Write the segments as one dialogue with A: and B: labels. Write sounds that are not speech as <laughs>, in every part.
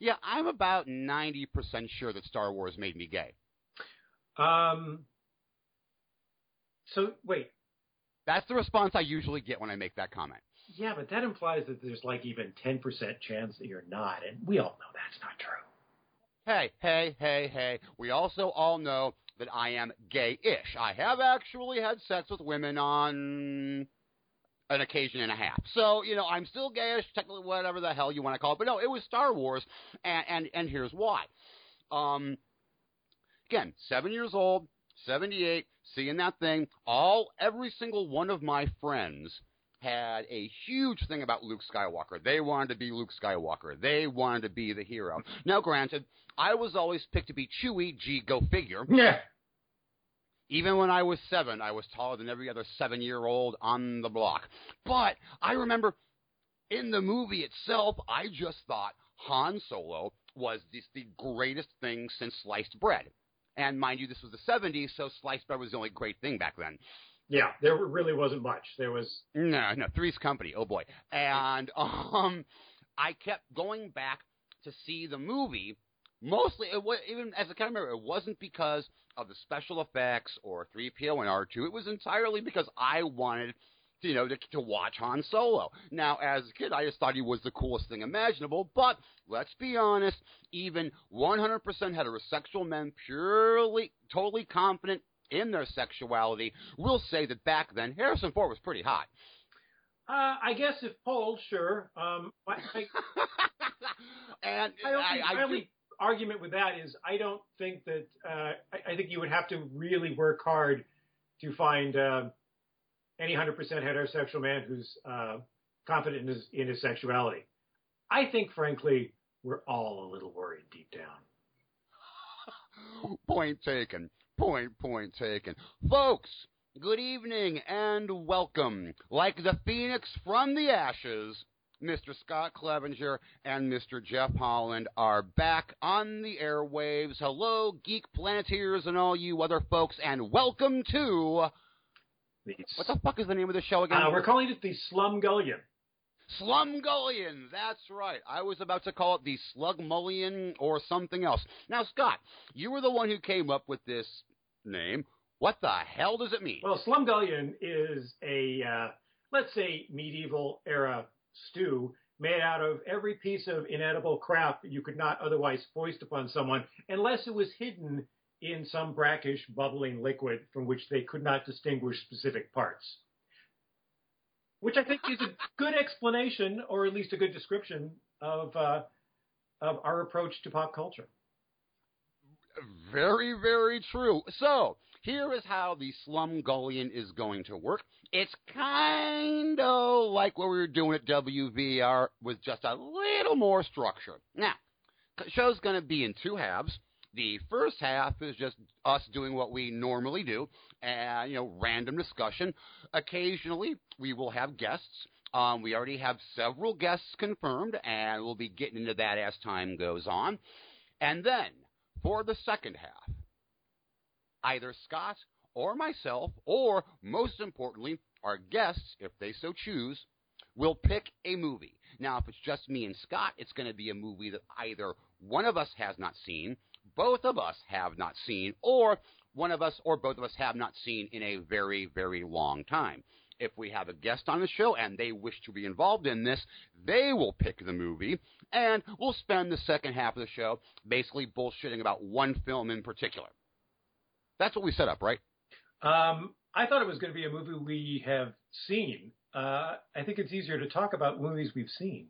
A: Yeah, I'm about 90% sure that Star Wars made me gay.
B: Um. So wait,
A: That's the response I usually get when I make that comment.
B: yeah, but that implies that there's like even ten percent chance that you're not, and we all know that's not true.
A: Hey, hey, hey, hey. We also all know that I am gay-ish. I have actually had sex with women on an occasion and a half. So, you know, I'm still gayish, technically whatever the hell you want to call it. But no, it was Star Wars, and and, and here's why. Um, again, seven years old, 78, seeing that thing. All, every single one of my friends had a huge thing about Luke Skywalker. They wanted to be Luke Skywalker. They wanted to be the hero. Now, granted, I was always picked to be Chewie. Gee, go figure.
B: Yeah.
A: Even when I was seven, I was taller than every other seven year old on the block. But I remember in the movie itself, I just thought Han Solo was just the greatest thing since sliced bread. And mind you, this was the 70s, so sliced bread was the only great thing back then.
B: Yeah, there really wasn't much. There was
A: No, no, Three's Company. Oh boy. And <laughs> um, I kept going back to see the movie. Mostly, it was, even as I can remember, it wasn't because of the special effects or 3PO and R2. It was entirely because I wanted, to, you know, to, to watch Han Solo. Now, as a kid, I just thought he was the coolest thing imaginable. But let's be honest, even 100% heterosexual men, purely, totally confident in their sexuality, will say that back then Harrison Ford was pretty hot.
B: Uh, I guess if polled, sure. Um, I, I, <laughs>
A: and
B: I don't
A: I,
B: think
A: I
B: my only argument with that is I don't think that uh, I, I think you would have to really work hard to find uh, any hundred percent heterosexual man who's uh, confident in his in his sexuality. I think, frankly, we're all a little worried deep down. <laughs>
A: Point taken. Point, point taken. Folks, good evening and welcome. Like the phoenix from the ashes, Mr. Scott Clevenger and Mr. Jeff Holland are back on the airwaves. Hello, Geek Planeteers and all you other folks, and welcome to. What the fuck is the name of the show again?
B: uh, we're calling it the Slumgullion.
A: Slumgullion, that's right. I was about to call it the Slugmullion or something else. Now, Scott, you were the one who came up with this name. What the hell does it mean?
B: Well, Slumgullion is a uh, let's say medieval era stew made out of every piece of inedible crap you could not otherwise foist upon someone unless it was hidden in some brackish bubbling liquid from which they could not distinguish specific parts. Which I think is a good explanation, or at least a good description of uh, of our approach to pop culture.
A: Very, very true. So, here is how the Slumgullion is going to work. It's kind of like what we were doing at WVR with just a little more structure. Now, the show's going to be in two halves. The first half is just us doing what we normally do, and you know, random discussion. Occasionally, we will have guests. Um, we already have several guests confirmed, and we'll be getting into that as time goes on. And then, for the second half, either Scott or myself, or most importantly, our guests, if they so choose, will pick a movie. Now, if it's just me and Scott, it's going to be a movie that either one of us has not seen, both of us have not seen, or one of us or both of us have not seen in a very, very long time. If we have a guest on the show and they wish to be involved in this, they will pick the movie, and we'll spend the second half of the show basically bullshitting about one film in particular. That's what we set up, right?
B: Um, I thought it was going to be a movie we have seen. Uh, I think it's easier to talk about movies we've seen.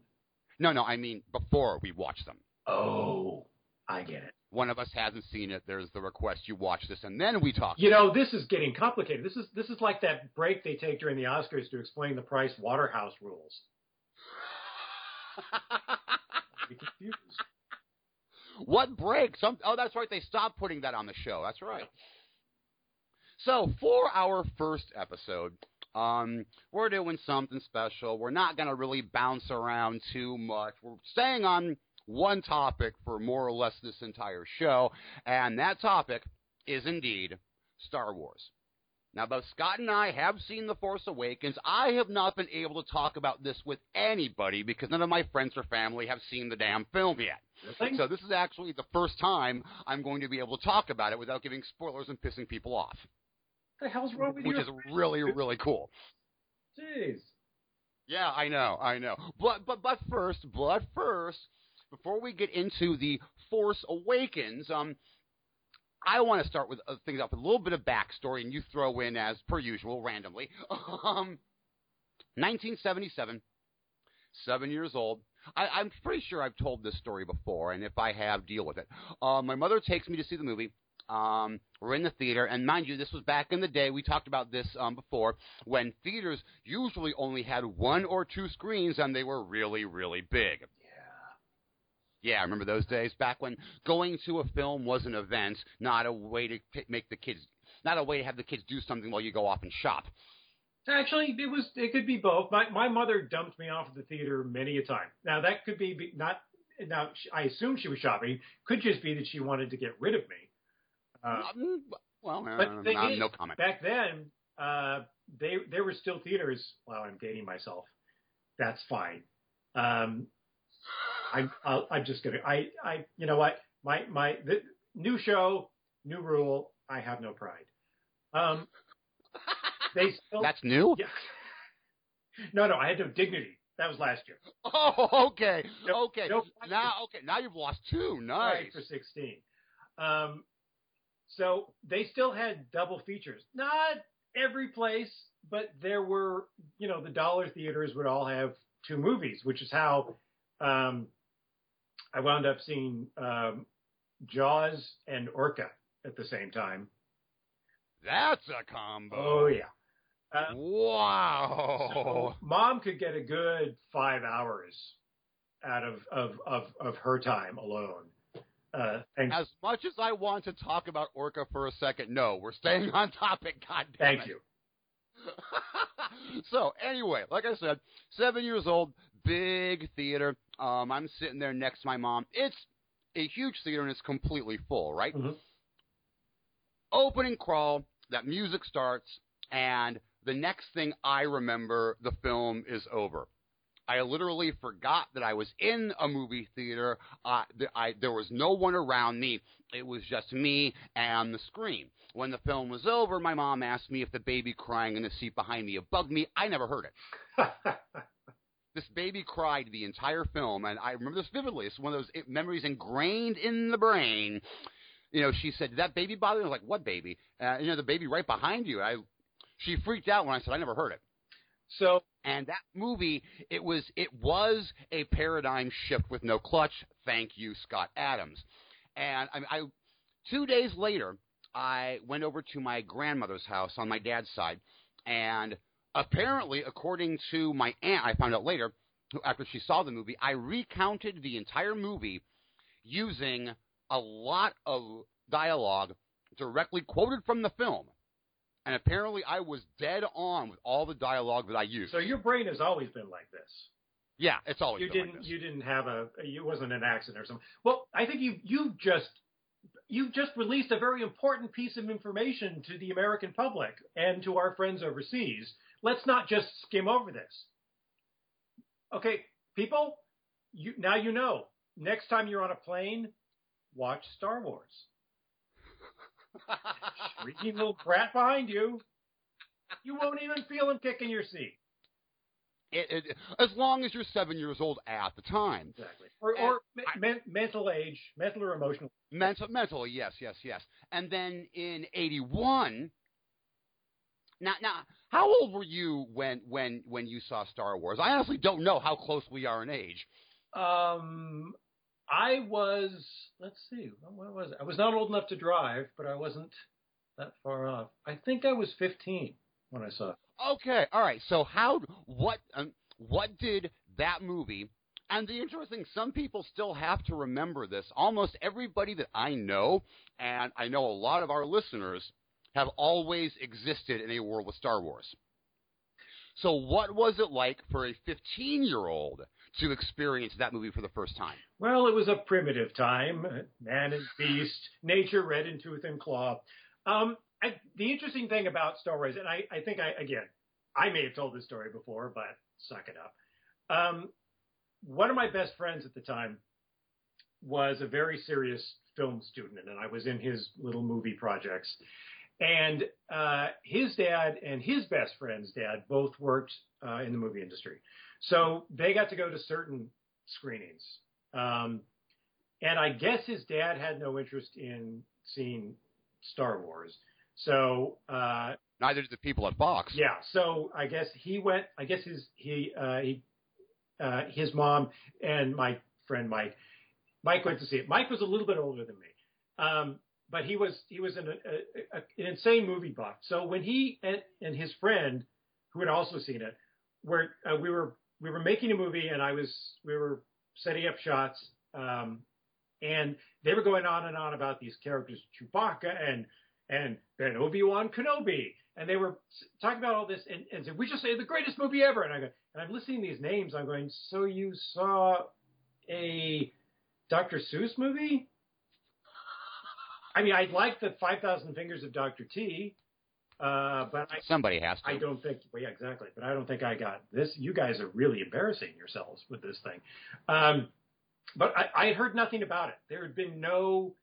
A: No, no, I mean before we watch them.
B: Oh, I get it.
A: One of us hasn't seen it. There's the request you watch this, and then we talk.
B: You know, this is getting complicated. This is this is like that break they take during the Oscars to explain the Price Waterhouse rules. <laughs> Confused.
A: What break? Some oh, that's right. They stopped putting that on the show. That's right. So for our first episode, um, we're doing something special. We're not going to really bounce around too much. We're staying on one topic for more or less this entire show, and that topic is indeed Star Wars. Now, both Scott and I have seen The Force Awakens. I have not been able to talk about this with anybody because none of my friends or family have seen the damn film yet.
B: Really?
A: So this is actually the first time I'm going to be able to talk about it without giving spoilers and pissing people off,
B: the hell's wrong with
A: which
B: you?
A: is really, really cool.
B: Jeez.
A: Yeah, I know, I know. But but but first, but first, before we get into the Force Awakens, um, I want to start with uh, things off with a little bit of backstory, and you throw in as per usual randomly. <laughs> Um, 1977, seven years old. I, I'm pretty sure I've told this story before, and if I have, deal with it. Uh, my mother takes me to see the movie. Um, we're in the theater, and mind you, this was back in the day. We talked about this um, before when theaters usually only had one or two screens, and they were really, really big.
B: Yeah.
A: Yeah, I remember those days back when going to a film was an event, not a way to p- make the kids, not a way to have the kids do something while you go off and shop.
B: Actually, it was. It could be both. My my mother dumped me off at the theater many a time. Now that could be be- not. Now I assume she was shopping. Could just be that she wanted to get rid of me. Uh,
A: Um, well,
B: but
A: uh, no, no comment.
B: back then, uh, they there were still theaters. Wow, I'm dating myself. That's fine. Um, I'm I'll, I'm just gonna. I I you know what my my the new show, new rule. I have no pride. Um, <laughs> they still
A: That's new.
B: yeah. <laughs> No, no, I had no dignity. That was last year.
A: Oh, okay,
B: Nope,
A: okay.
B: nope.
A: Now, okay, now you've lost two.
B: Right
A: Nice.
B: for 16. Um, so they still had double features. Not every place, but there were, you know, the dollar theaters would all have two movies, which is how um, I wound up seeing um, Jaws and Orca at the same time.
A: That's a combo.
B: Oh yeah. Uh,
A: Wow.
B: So mom could get a good five hours out of of of, of her time alone. Uh, and
A: As much as I want to talk about Orca for a second, no, we're staying on topic. God damn
B: thank
A: it.
B: you. <laughs>
A: so anyway, like I said, seven years old, big theater. Um, I'm sitting there next to my mom. It's a huge theater and it's completely full, right?
B: Mhm.
A: Opening crawl, that music starts, and the next thing I remember, the film is over. I literally forgot that I was in a movie theater. Uh, th- I, there was no one around me. It was just me and the screen. When the film was over, my mom asked me if the baby crying in the seat behind me bugged me. I never heard it. <laughs> This baby cried the entire film, and I remember this vividly. It's one of those memories ingrained in the brain. You know, she said, "Did that baby bother?" you?" I was like, "What baby?" Uh, you know, the baby right behind you. I, she freaked out when I said, "I never heard it."
B: So
A: And that movie, it was it was a paradigm shift with no clutch. Thank you, Scott Adams. And I, I two days later, I went over to my grandmother's house on my dad's side, and apparently, according to my aunt, I found out later, after she saw the movie, I recounted the entire movie using a lot of dialogue directly quoted from the film. And apparently, I was dead on with all the dialogue that I used.
B: so your brain has always been like this.
A: Yeah, it's always
B: You
A: been
B: didn't
A: this.
B: you didn't have a you wasn't an accident or something. Well, I think you you just you just released a very important piece of information to the American public and to our friends overseas. Let's not just skim over this. Okay, people, you now you know. Next time you're on a plane, watch Star Wars. Shrieking little brat behind you. You won't even feel him kicking your seat.
A: It, it, as long as you're seven years old at the time.
B: Exactly. Or, or
A: I-
B: men- mental age, mental or emotional.
A: Mental, mentally, yes, yes, yes. And then in '81, now, now, how old were you when when when you saw Star Wars? I honestly don't know how close we are in age.
B: Um, I was. Let's see. What was it? I was not old enough to drive, but I wasn't that far off. I think I was 15 when I saw it.
A: Okay, all right. So how what um, what did that movie? And the interesting, some people still have to remember this. Almost everybody that I know, and I know a lot of our listeners, have always existed in a world with Star Wars. So, what was it like for a 15 year old to experience that movie for the first time?
B: Well, it was a primitive time. Man and beast, nature red in tooth and claw. Um, I, the interesting thing about Star Wars, and I, I think I again, I may have told this story before, but suck it up. Um, one of my best friends at the time was a very serious film student, and I was in his little movie projects. And uh, his dad and his best friend's dad both worked uh, in the movie industry, so they got to go to certain screenings. Um, and I guess his dad had no interest in seeing Star Wars, so uh,
A: neither did the people at Fox.
B: yeah. So I guess he went. I guess his he uh, he uh, his mom and my friend Mike. Mike went to see it. Mike was a little bit older than me, um, but he was he was an, a, a, an insane movie buff. So when he and, and his friend, who had also seen it, were uh, we were we were making a movie, and I was we were setting up shots, um, and they were going on and on about these characters, Chewbacca and and then Obi Wan Kenobi, and they were talking about all this, and, and said, "We just say the greatest movie ever." And I go, and I'm listening to these names. I'm going, "So you saw a Dr. Seuss movie?" I mean, I like the Five Thousand Fingers of Dr. T, uh, but I,
A: Somebody has to.
B: I don't think. Well, yeah, exactly. But I don't think I got this. You guys are really embarrassing yourselves with this thing. Um, but I, I had heard nothing about it. There had been no,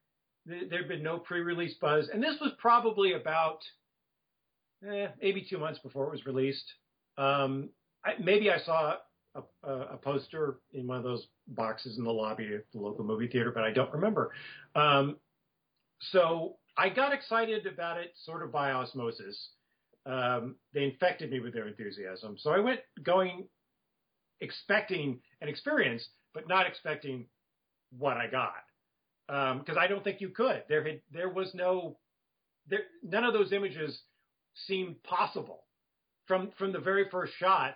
B: there had been no pre-release buzz, and this was probably about eh, maybe two months before it was released. Um, I, maybe I saw a, a, a poster in one of those boxes in the lobby of the local movie theater, but I don't remember. Um, so I got excited about it sort of by osmosis. Um, they infected me with their enthusiasm. So I went going expecting an experience, but not expecting what I got. Because I don't think you could. There had there was no there none of those images seemed possible from from the very first shot.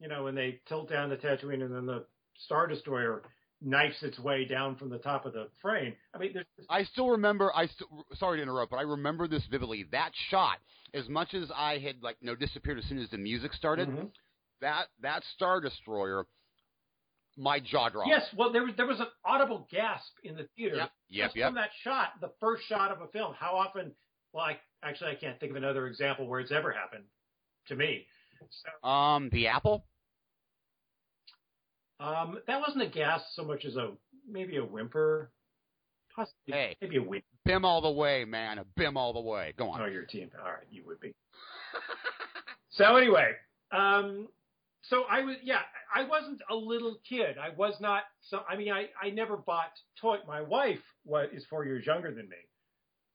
B: You know, when they tilt down the Tatooine and then the Star Destroyer knifes its way down from the top of the frame. I mean, there's
A: I still remember. I still, sorry to interrupt, but I remember this vividly. That shot, as much as I had like you know disappeared as soon as the music started,
B: Mhm.
A: that that Star Destroyer, my jaw dropped.
B: Yes, well, there was there was an audible gasp in the theater
A: Yep. Yep. Yep.
B: from that shot, the first shot of a film. How often? Well, I actually I can't think of another example where it's ever happened to me. So,
A: Um, the Apple.
B: Um, that wasn't a gasp so much as a maybe a whimper, possibly
A: Hey.
B: maybe a whimper.
A: Bim all the way, man. A bim all the way. Go on.
B: Oh, your team. All right, you would be. <laughs> so anyway, um, so I was yeah, I wasn't a little kid. I was not. So I mean, I I never bought toy. My wife was is four years younger than me.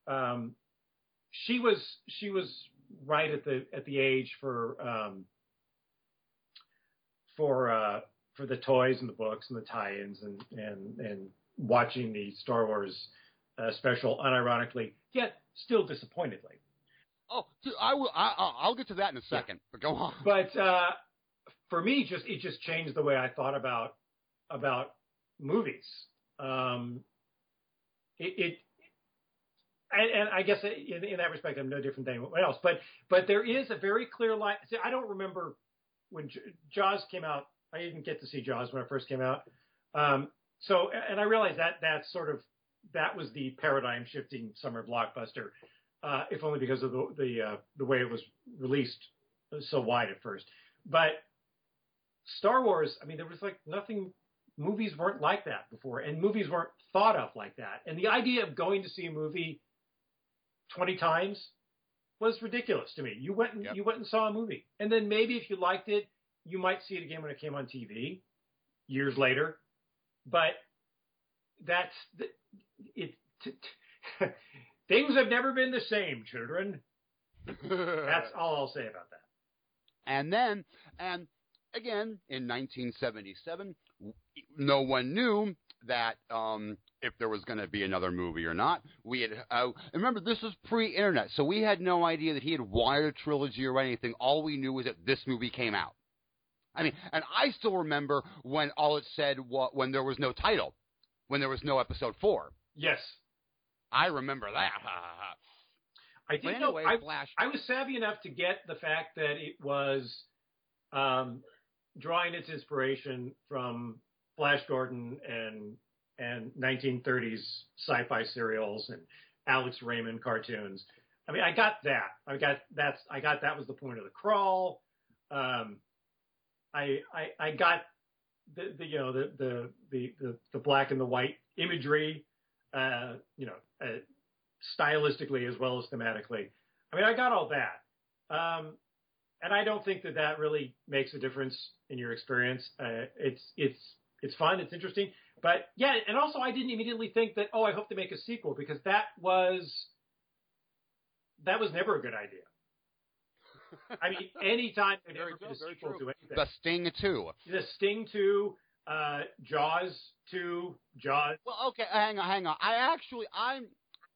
B: Um, she was she was right at the at the age for um for uh for the toys and the books and the tie-ins and and and watching the Star Wars uh, special unironically yet still disappointedly.
A: Oh, dude, I will. I, I'll- I'll get to that in a second. But go on.
B: But uh, for me, just it just changed the way I thought about about movies. Um, it, it and, and I guess in, in that respect, I'm no different than anyone else. But but there is a very clear line. See, I don't remember when J- Jaws came out. I didn't get to see Jaws when it first came out. Um, so and I realized that that's sort of that was the paradigm shifting summer blockbuster, uh, if only because of the the uh, the way it was released so wide at first. But Star Wars, I mean, there was like nothing. Movies weren't like that before, and movies weren't thought of like that. And the idea of going to see a movie twenty times was ridiculous to me. You went and
A: Yep.
B: you went and saw a movie, and then maybe if you liked it, you might see it again when it came on TV years later. But that's the, it. T- t- <laughs> things have never been the same, children. <laughs> That's all I'll say about that.
A: And then, and again, in 1977, no one knew that um, if there was going to be another movie or not. We had, uh, remember, this was pre-internet, so we had no idea that he had wired a trilogy or anything. All we knew was that this movie came out. I mean, and I still remember when all it said wa- when there was no title, when there was no episode four.
B: Yes,
A: I remember that. Ha, ha, ha.
B: I think no,
A: anyway,
B: I,
A: Flash.
B: I was savvy enough to get the fact that it was um, drawing its inspiration from Flash Gordon and and 1930s sci-fi serials and Alex Raymond cartoons. I mean, I got that. I got that's I got that was the point of the crawl. Um, I, I I got the, the you know the, the the the black and the white imagery, uh, you know, uh, stylistically as well as thematically. I mean, I got all that. Um, and I don't think that that really makes a difference in your experience. Uh, it's it's it's fun, it's interesting, but yeah, and also I didn't immediately think that oh, I hope to make a sequel because that was that was never a good idea. I mean, <laughs> anytime they ever did a sequel to
A: The Sting Two.
B: the Sting two, uh, Jaws two, Jaws.
A: Well, okay, hang on, hang on. I actually, I'm,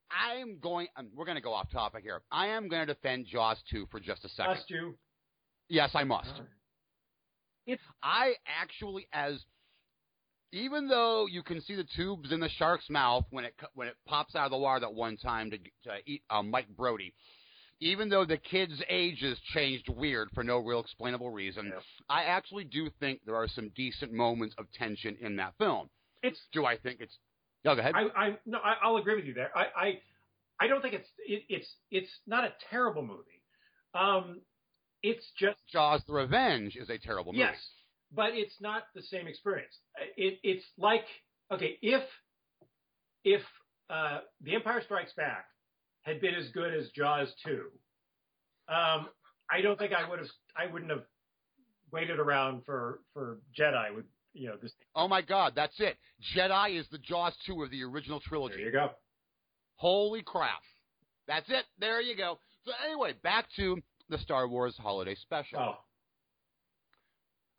A: I'm going. Um, we're going to go off topic here. I am going to defend Jaws two for just a second.
B: Us two.
A: Yes, I must.
B: It's
A: I actually, as even though you can see the tubes in the shark's mouth when it when it pops out of the water that one time to, to eat uh, Mike Brody, even though the kid's ages changed weird for no real explainable reason,
B: Yeah.
A: I actually do think there are some decent moments of tension in that film.
B: it's
A: Do I think it's? No, go ahead.
B: I, I no, I, I'll agree with you there. I, I, I don't think it's it, it's it's not a terrible movie. Um, it's just
A: Jaws: The Revenge is a terrible movie.
B: yes, but it's not the same experience. It, it's like okay, if if uh, The Empire Strikes Back had been as good as Jaws two, um, I don't think I would have I wouldn't have waited around for for Jedi with you know this.
A: Oh my God, that's it. Jedi is the Jaws two of the original trilogy.
B: There you go.
A: Holy crap. That's it. There you go. So anyway, back to the Star Wars Holiday Special.
B: Oh,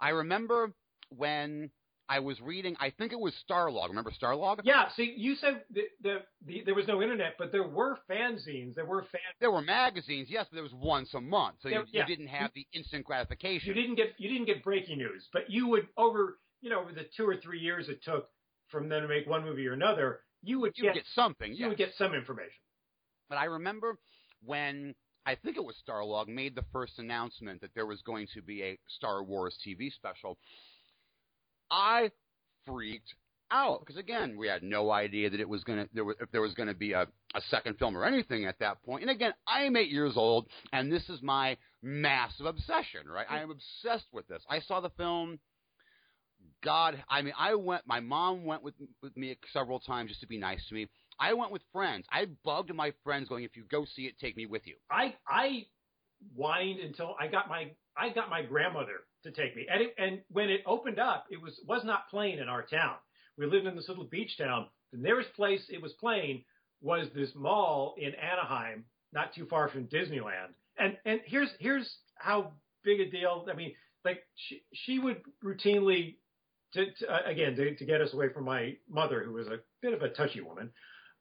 A: I remember when I was reading, I think it was Starlog. Remember Starlog?
B: Yeah, see, you said the, the, the there was no internet, but there were fanzines. There were fan.
A: There were magazines, yes, but there was once a month, so you,
B: yeah.
A: you didn't have the instant gratification.
B: You didn't get you didn't get breaking news, but you would over you know over the two or three years it took from them to make one movie or another, you would
A: You
B: get,
A: would get something,
B: you
A: yes.
B: would get some information.
A: But I remember when I think it was Starlog made the first announcement that there was going to be a Star Wars TV special. I freaked out because again, we had no idea that it was to there was if there was to be a a second film or anything at that point. And again, I am 8 years old and this is my massive obsession, right? I am obsessed with this. I saw the film God, I mean, I went. My mom went with with me several times just to be nice to me. I went with friends. I bugged my friends, going, "If you go see it, take me with you."
B: I I whined until I got my I got my grandmother to take me, and it, and when it opened up, it was was not playing in our town. We lived in this little beach town. The nearest place it was playing was this mall in Anaheim, not too far from Disneyland. And and here's here's how big a deal. I mean, like she she would routinely to, to uh, again to, to get us away from my mother, who was a bit of a touchy woman.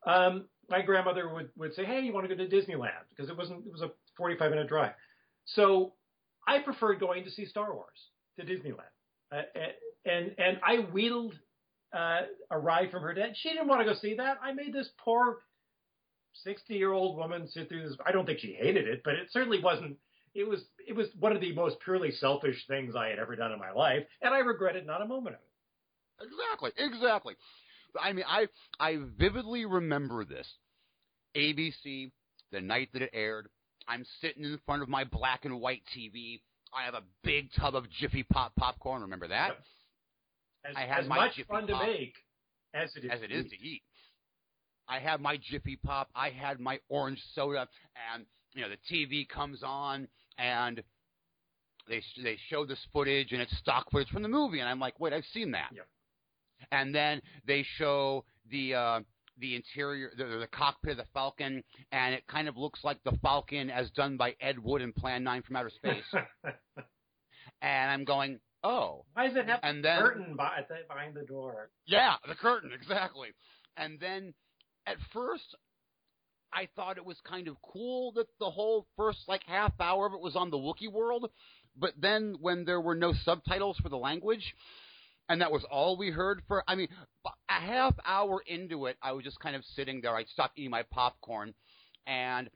B: Um, my grandmother would would say, "Hey, you want to go to Disneyland?" Because it wasn't it was a 45 minute drive. So I preferred going to see Star Wars to Disneyland, uh, and and I wheedled uh, a ride from her dad. She didn't want to go see that. I made this poor 60 year old woman sit through this. I don't think she hated it, but it certainly wasn't. It was it was one of the most purely selfish things I had ever done in my life, and I regretted not a moment of it.
A: Exactly, exactly. I mean, I I vividly remember this. ABC, the night that it aired. I'm sitting in front of my black and white TV. I have a big tub of Jiffy Pop popcorn. Remember that?
B: Yep. As,
A: I had
B: as
A: my
B: much
A: Jiffy
B: fun to make as it is
A: as it
B: to
A: is
B: eat.
A: to eat. I had my Jiffy Pop, I had my orange soda, and you know the TV comes on and they they show this footage and it's stock footage from the movie, and I'm like, wait, I've seen that.
B: Yep.
A: And then they show the uh, the interior, the, the cockpit of the Falcon, and it kind of looks like the Falcon as done by Ed Wood in Plan Nine from Outer Space. <laughs> and I'm going, oh,
B: Why does it have
A: and then
B: curtain by, behind the door?
A: yeah, the curtain, exactly. And then at first, I thought it was kind of cool that the whole first like half hour of it was on the Wookiee world. But then when there were no subtitles for the language, and that was all we heard for, I mean, a half hour into it, I was just kind of sitting there. I stopped eating my popcorn, and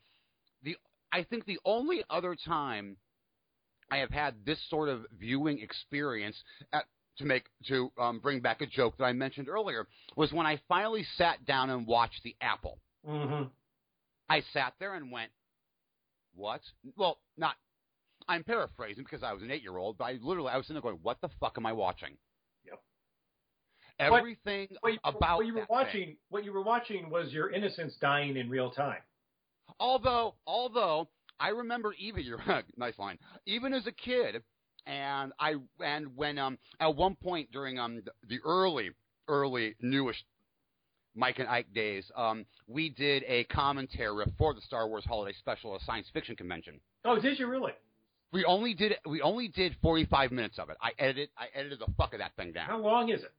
A: the I think the only other time I have had this sort of viewing experience at, to make to um, bring back a joke that I mentioned earlier was when I finally sat down and watched the Apple.
B: Mm-hmm.
A: I sat there and went, "What?" Well, not. I'm paraphrasing because I was an eight-year-old, but I literally I was sitting there going, "What the fuck am I watching?" Everything
B: what you,
A: about
B: what you were watching.
A: thing.
B: What you were watching was your innocence dying in real time.
A: Although, although I remember even <laughs> your nice line. Even as a kid, and I and when um at one point during um the, the early early newish Mike and Ike days, um we did a commentary for the Star Wars Holiday Special, at a science fiction convention.
B: Oh, did you really?
A: We only did we only did 45 minutes of it. I edited I edited the fuck of that thing down.
B: How long is it?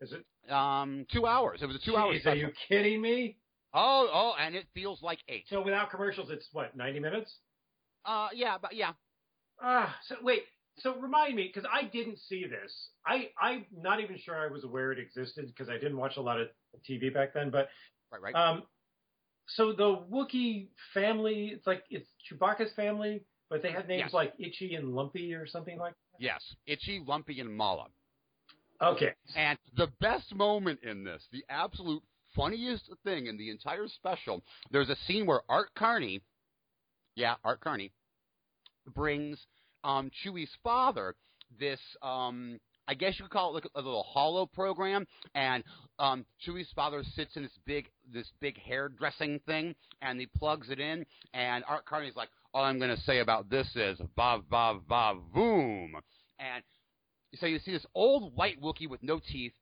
B: Is it?
A: Um, two hours. It was a two hour special.
B: Are you kidding me?
A: Oh, oh, and it feels like eight.
B: So without commercials, it's what ninety minutes?
A: Uh, yeah, but yeah.
B: Ah, so wait. So remind me, because I didn't see this. I I'm not even sure I was aware it existed because I didn't watch a lot of TV back then. But
A: Right, right.
B: um, so the Wookiee family, it's like it's Chewbacca's family, but they had names
A: Yes.
B: like Itchy and Lumpy or something like.
A: yes, Itchy, Lumpy, and Malla.
B: Okay.
A: And the best moment in this, the absolute funniest thing in the entire special, there's a scene where Art Carney, yeah, Art Carney, brings um, Chewie's father this, um, I guess you could call it like a little holo program, and um, Chewie's father sits in this big this big hairdressing thing, and he plugs it in, and Art Carney's like, all I'm going to say about this is ba ba ba boom, and so you see this old white Wookiee with no teeth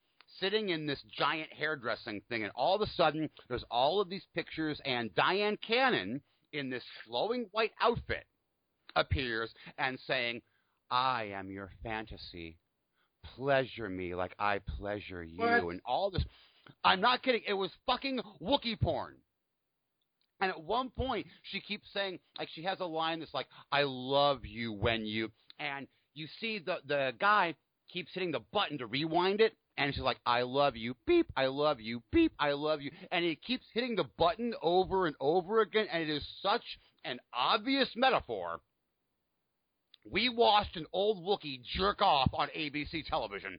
A: sitting in this giant hairdressing thing, and all of a sudden there's all of these pictures, and Diane Cannon in this flowing white outfit appears and saying, "I am your fantasy. Pleasure me like I pleasure you,"
B: What?
A: and all this. I'm not kidding. It was fucking Wookiee porn. And at one point, she keeps saying, like, she has a line that's like, I love you when you, and you see the, the guy keeps hitting the button to rewind it, and she's like, I love you, beep, I love you, beep, I love you, and he keeps hitting the button over and over again, and it is such an obvious metaphor. We watched an old Wookiee jerk off on ABC television.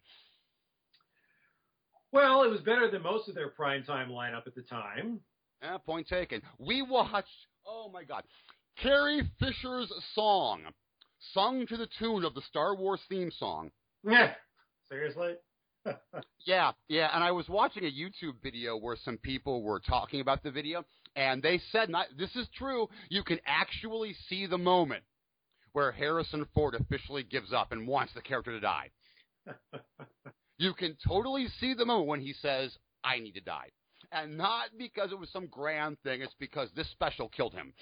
B: Well, it was better than most of their primetime lineup at the time.
A: Yeah, point taken. We watched, oh my God, Carrie Fisher's song, sung to the tune of the Star Wars theme song.
B: Yeah. Seriously? <laughs>
A: Yeah, yeah, and I was watching a YouTube video where some people were talking about the video, and they said, not, this is true, you can actually see the moment where Harrison Ford officially gives up and wants the character to die. <laughs> you can totally see the moment when he says, I need to die. And not because it was some grand thing, it's because this special killed him.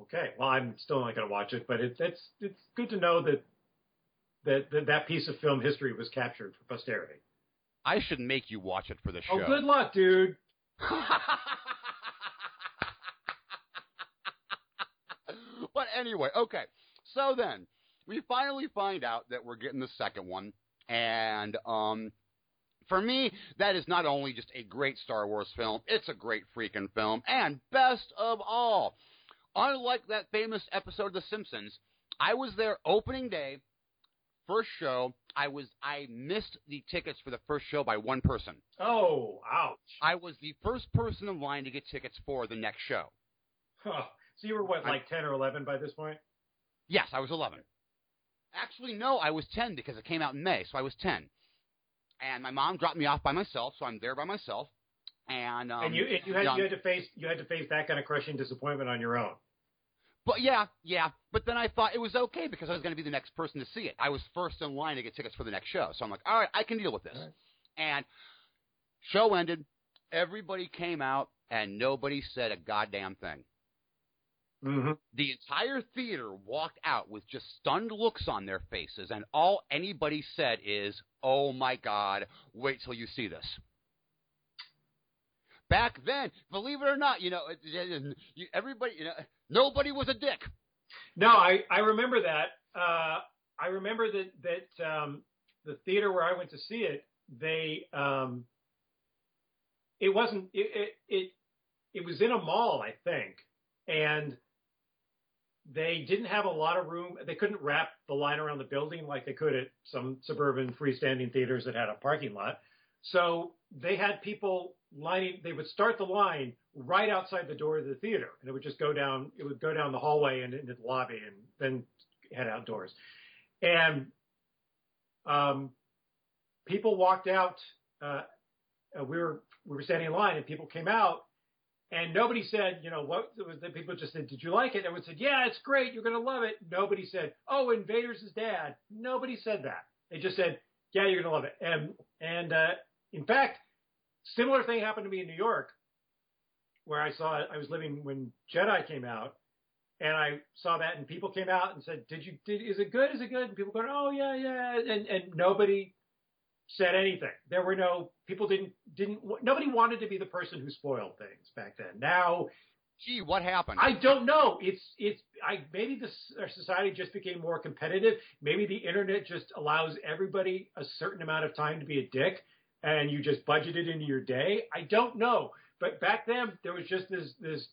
B: Okay. Well, I'm still not going to watch it, but it's it's it's good to know that that that, that piece of film history was captured for posterity.
A: I should make you watch it for the show.
B: Oh, good luck, dude. <laughs>
A: but anyway, okay. So then, we finally find out that we're getting the second one, and um, for me, that is not only just a great Star Wars film, it's a great freaking film, and best of all, unlike that famous episode of The Simpsons, I was there opening day, first show. I was I missed the tickets for the first show by one person.
B: Oh, ouch.
A: I was the first person in line to get tickets for the next show.
B: Huh. So you were what,
A: I'm-
B: like ten or eleven by this point?
A: Yes, I was 11. Actually, no, I was 10 because it came out in May, so I was 10. And my mom dropped me off by myself, so I'm there by myself. And um,
B: and you and you had
A: yeah,
B: you had to face you had to face that kind of crushing disappointment on your own.
A: but yeah, yeah. But then I thought it was okay because I was going to be the next person to see it. I was first in line to get tickets for the next show, so I'm like, all right, I can deal with this.
B: All right.
A: And show ended. Everybody came out, and nobody said a goddamn thing.
B: Mm-hmm.
A: The entire theater walked out with just stunned looks on their faces, and all anybody said is, "Oh my God, wait till you see this." Back then, believe it or not, you know, everybody, you know, nobody was a dick.
B: No, I I remember that. Uh, I remember that that um, the theater where I went to see it, they um, it wasn't it, it it it was in a mall, I think, and they didn't have a lot of room. They couldn't wrap the line around the building like they could at some suburban freestanding theaters that had a parking lot. So they had people lining. They would start the line right outside the door of the theater, and it would just go down. It would go down the hallway and into the lobby, and then head outdoors. And um, people walked out uh, we were we were standing in line and people came out and nobody said, you know, what was the people just said, did you like it? Everyone said, yeah, it's great. You're going to love it. Nobody said, oh, Invaders is dad. Nobody said that. They just said, yeah, you're going to love it. And, and, uh, in fact, similar thing happened to me in New York where I saw. I was living when Jedi came out and I saw that and people came out and said, did you, did, is it good? Is it good? And people going, oh yeah, yeah. And, and nobody said anything. There were no people didn't didn't nobody wanted to be the person who spoiled things back then. Now,
A: gee, what happened?
B: I don't know. It's it's I maybe the our society just became more competitive. Maybe the internet just allows everybody a certain amount of time to be a dick, and you just budget it into your day. I don't know, but back then there was just this this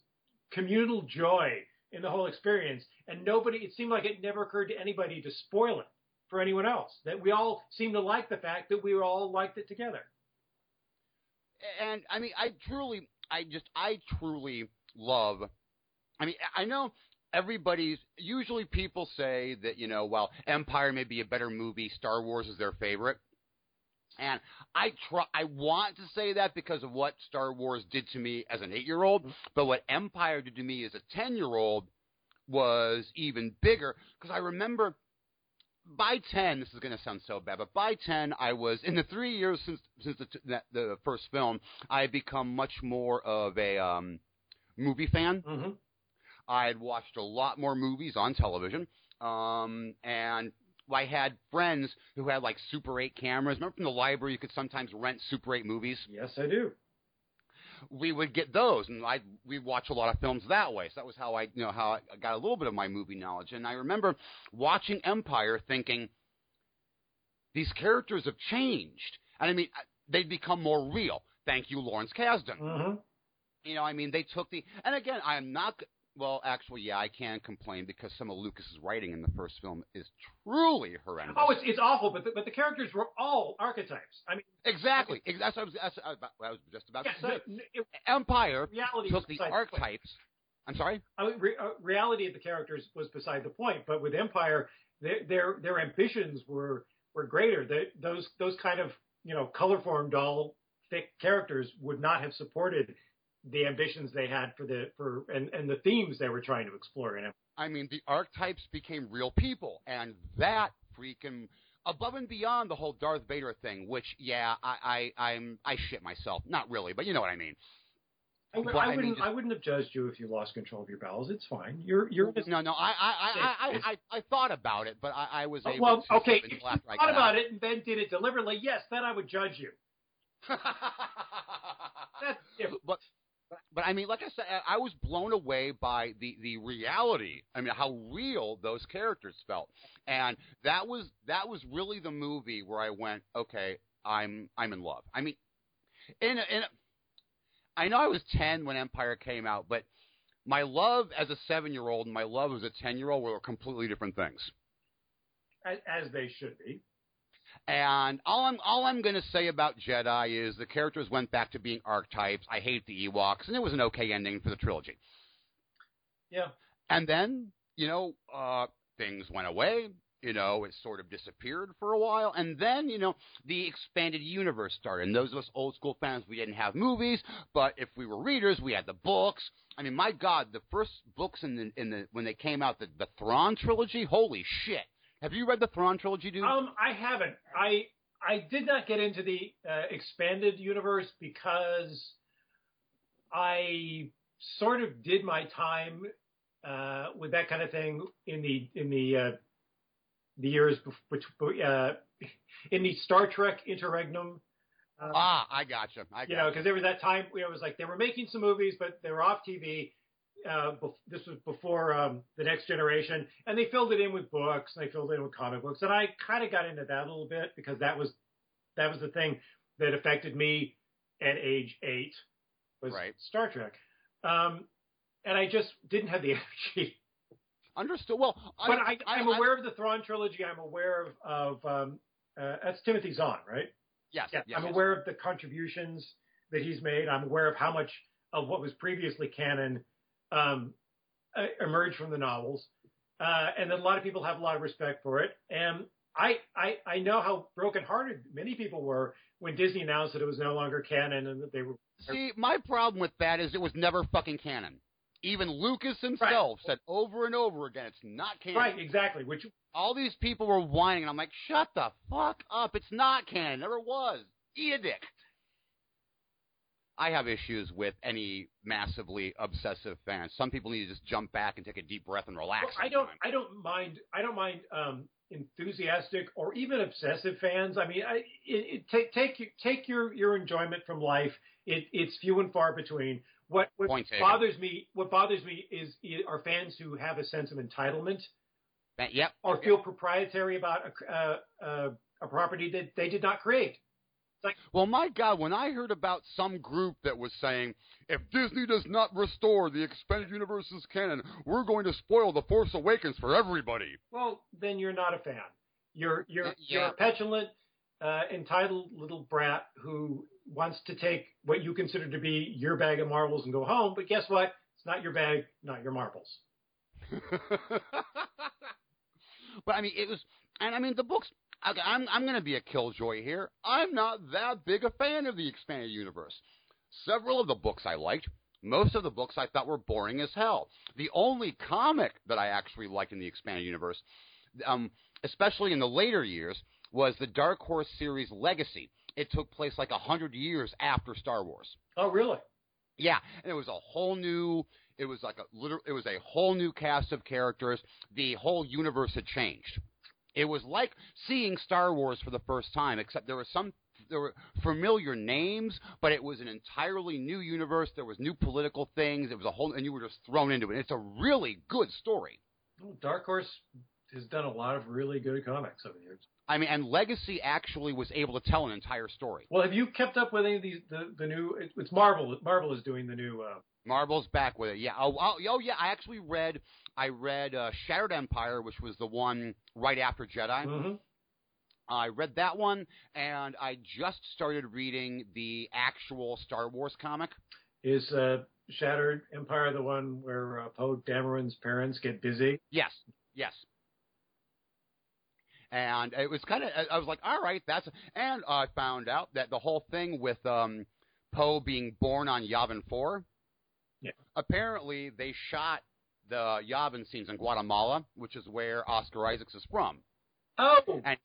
B: communal joy in the whole experience, and nobody. It seemed like it never occurred to anybody to spoil it for anyone else. That we all seemed to like the fact that we all liked it together.
A: And I mean, I truly, I just, I truly love. I mean, I know everybody's usually people say that you know, well, Empire may be a better movie, Star Wars is their favorite. And I try, I want to say that because of what Star Wars did to me as an eight-year-old, but what Empire did to me as a ten-year-old was even bigger because I remember by 10, this is going to sound so bad, but by 10, I was, in the three years since, since the, the first film, I had become much more of a um, movie fan.
B: Mm-hmm.
A: I had watched a lot more movies on television. Um, and I had friends who had like Super 8 cameras. Remember from the library, you could sometimes rent Super 8 movies?
B: Yes, I do
A: we would get those, and I we watch a lot of films that way. So that was how I you know how I got a little bit of my movie knowledge. And I remember watching Empire, thinking these characters have changed, and I mean they've become more real. Thank you, Lawrence Kasdan.
B: Mm-hmm.
A: You know, I mean, they took the, and again, I am not, well, actually, yeah, I can complain because some of Lucas's writing in the first film is truly horrendous.
B: Oh, it's it's awful, but the, but the characters were all archetypes. I mean,
A: exactly. That's what I was, that's what I was just about
B: yeah,
A: to say.
B: It,
A: Empire took the archetypes.
B: The
A: I'm sorry.
B: I mean, re, uh, reality of the characters was beside the point, but with Empire, their their, their ambitions were were greater. They, those those kind of you know color formed all thick characters would not have supported the ambitions they had for the for and, and the themes they were trying to explore in it.
A: I mean, the archetypes became real people, and that freaking above and beyond the whole Darth Vader thing, which yeah, I, I I'm I shit myself. Not really, but you know what I mean.
B: I, would, I, wouldn't. I, wouldn't have judged you if you lost control of your bowels. It's fine. You're. You're.
A: No, no. I. I. I. I. I, I thought about it, but I, I was oh, able.
B: Well,
A: to
B: okay. If you thought about
A: out.
B: it and then did it deliberately, yes, then I would judge you. <laughs> That's different.
A: But but I mean, like I said, I was blown away by the the reality. I mean, how real those characters felt, and that was that was really the movie where I went, okay, I'm I'm in love. I mean, in a, in a, I know I was ten when Empire came out, but my love as a seven year old and my love as a ten year old were completely different things.
B: As, as they should be.
A: And all I'm all I'm going to say about Jedi is the characters went back to being archetypes. I hate the Ewoks, and it was an okay ending for the trilogy.
B: Yeah.
A: And then you know uh, things went away. You know, it sort of disappeared for a while, and then you know the expanded universe started. And those of us old school fans, we didn't have movies, but if we were readers, we had the books. I mean, my God, the first books in the in the when they came out, the, the Thrawn trilogy, holy shit! Have you read the Thrawn trilogy, dude?
B: Um, I haven't. I I did not get into the uh, expanded universe because I sort of did my time uh, with that kind of thing in the in the uh, the years before, uh, in the Star Trek interregnum.
A: Uh, ah, I gotcha. I gotcha.
B: You know, because there was that time know, it was like they were making some movies, but they were off TV, uh, this was before um, the next generation, and they filled it in with books, and they filled it in with comic books, and I kind of got into that a little bit because that was that was the thing that affected me at age eight was
A: right.
B: Star Trek, um, and I just didn't have the <laughs> energy.
A: Understood. Well,
B: but I, I, am aware of the Thrawn trilogy. I'm aware of, of um, uh, that's Timothy Zahn, right?
A: Yes.
B: Yeah.
A: yes
B: I'm
A: yes.
B: aware of the contributions that he's made. I'm aware of how much of what was previously canon um, emerged from the novels, uh, and that a lot of people have a lot of respect for it. And I, I, I know how brokenhearted many people were when Disney announced that it was no longer canon and that they were.
A: See, my problem with that is it was never fucking canon. Even Lucas himself right. said over and over again, it's not canon.
B: Right, exactly. Which
A: all these people were whining, and I'm like, shut the fuck up. It's not canon. It never was. Eat a dick. I have issues with any massively obsessive fans. Some people need to just jump back and take a deep breath and relax.
B: Well, I don't. I don't mind. I don't mind um, enthusiastic or even obsessive fans. I mean, I, it, it, take take take your your enjoyment from life. It, it's few and far between. What what bothers me what bothers me is are fans who have a sense of entitlement.
A: yep.
B: Or feel proprietary about a, a, a property that they did not create.
A: Like, well, my God, when I heard about some group that was saying, if Disney does not restore the expanded universe's canon, we're going to spoil The Force Awakens for everybody.
B: Well, then you're not a fan. You're you're uh, yeah. you're a petulant, uh, entitled little brat who wants to take what you consider to be your bag of marbles and go home. But guess what? It's not your bag, not your marbles. <laughs>
A: but I mean, it was, and I mean, the books I'm I'm going to be a killjoy here. I'm not that big a fan of the expanded universe. Several of the books I liked. Most of the books I thought were boring as hell. The only comic that I actually liked in the expanded universe, um, especially in the later years, was the Dark Horse series Legacy. It took place like a hundred years after Star Wars.
B: Oh, really?
A: Yeah, and it was a whole new. It was like a literal. It was a whole new cast of characters. The whole universe had changed. It was like seeing Star Wars for the first time, except there were some there were familiar names, but it was an entirely new universe. There was new political things. It was a whole, and you were just thrown into it. It's a really good story.
B: Dark Horse has done a lot of really good comics over the years.
A: I mean, and Legacy actually was able to tell an entire story.
B: Well, have you kept up with any of these? The, the new it's Marvel. Marvel is doing the new. Uh...
A: Marvel's back with it. Yeah. Oh, oh, oh yeah. I actually read I read uh, Shattered Empire, which was the one right after Jedi.
B: Mm-hmm.
A: I read that one, and I just started reading the actual Star Wars comic.
B: Is uh, Shattered Empire the one where uh, Poe Dameron's parents get busy?
A: Yes, yes. And it was kind of, I was like, all right, that's. And I found out that the whole thing with um, Poe being born on Yavin Four.
B: Yeah.
A: Apparently, they shot the Yavin scenes in Guatemala, which is where Oscar Isaacs is from.
B: Oh.
A: And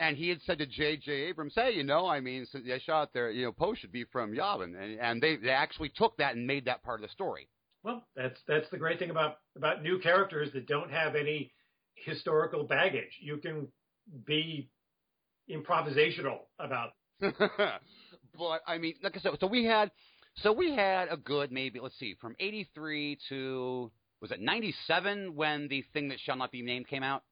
A: and he had said to J.J. Abrams, "Hey, you know, I mean, since they shot there, you know, Poe should be from Yavin," and and they they actually took that and made that part of the story.
B: Well, that's that's the great thing about about new characters that don't have any historical baggage. You can be improvisational about. <laughs>
A: but I mean, like I said, so we had so we had a good maybe let's see from 83 to was it 97 when the thing that shall not be named came out?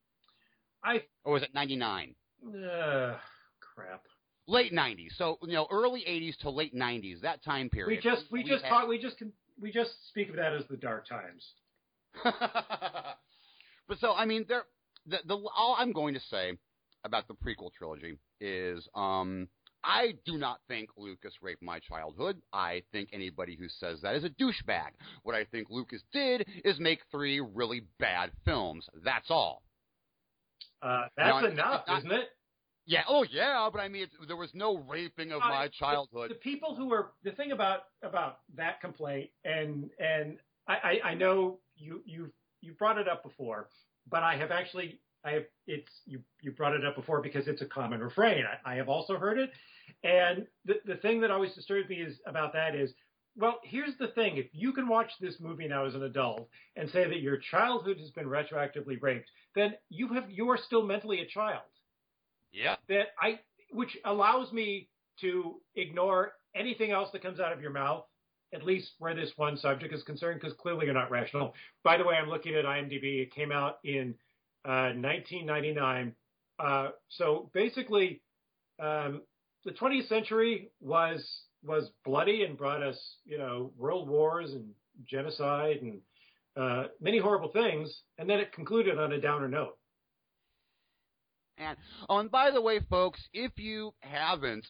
B: I
A: or was it 99?
B: Uh, crap.
A: Late 90s. So, you know, early 80s to late 90s, that time period.
B: We just we, we just had... talk, we just we just speak of that as the dark times. <laughs>
A: but so, I mean, there the the all I'm going to say about the prequel trilogy is um I do not think Lucas raped my childhood. I think anybody who says that is a douchebag. What I think Lucas did is make three really bad films. That's all.
B: Uh, that's now, enough, isn't it?
A: Yeah. Oh, yeah. But I mean, there was no raping of uh, my childhood.
B: The, the, people who are the thing about about that complaint, and and I, I, I know you you you brought it up before, but I have actually I have it's you you brought it up before because it's a common refrain. I, I have also heard it, and the, the thing that always disturbs me is about that is, well, here's the thing. If you can watch this movie now as an adult and say that your childhood has been retroactively raped, then you have you are still mentally a child.
A: Yeah.
B: That I which allows me to ignore anything else that comes out of your mouth, at least where this one subject is concerned, because clearly you're not rational. By the way, I'm looking at IMDb. It came out in uh, 1999. Uh, so basically, um, the 20th century was was bloody and brought us, you know, world wars and genocide and uh, many horrible things, and then it concluded on a downer note.
A: And oh, and by the way, folks, if you haven't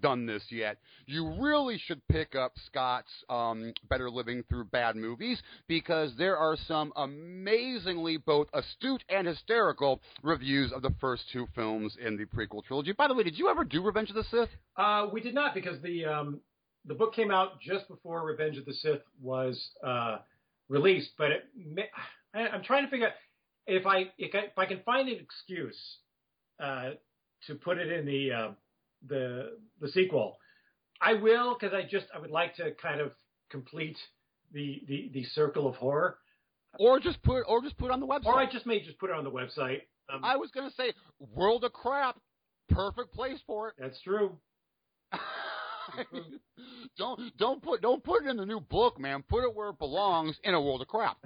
A: done this yet, you really should pick up Scott's um, Better Living Through Bad Movies because there are some amazingly both astute and hysterical reviews of the first two films in the prequel trilogy. By the way, did you ever do Revenge of the Sith?
B: Uh, we did not because the um, the book came out just before Revenge of the Sith was uh, released. But it, I, I'm trying to figure out if I if I, if I can find an excuse uh, to put it in the uh, the the sequel. I will because I just I would like to kind of complete the the the circle of horror.
A: Or just put or just put it on the website.
B: Or I just may just put it on the website. Um,
A: I was gonna say World of Crap, perfect place for it.
B: that's true. <laughs>
A: don't don't put don't put it in the new book, man. Put it where it belongs in a world of crap.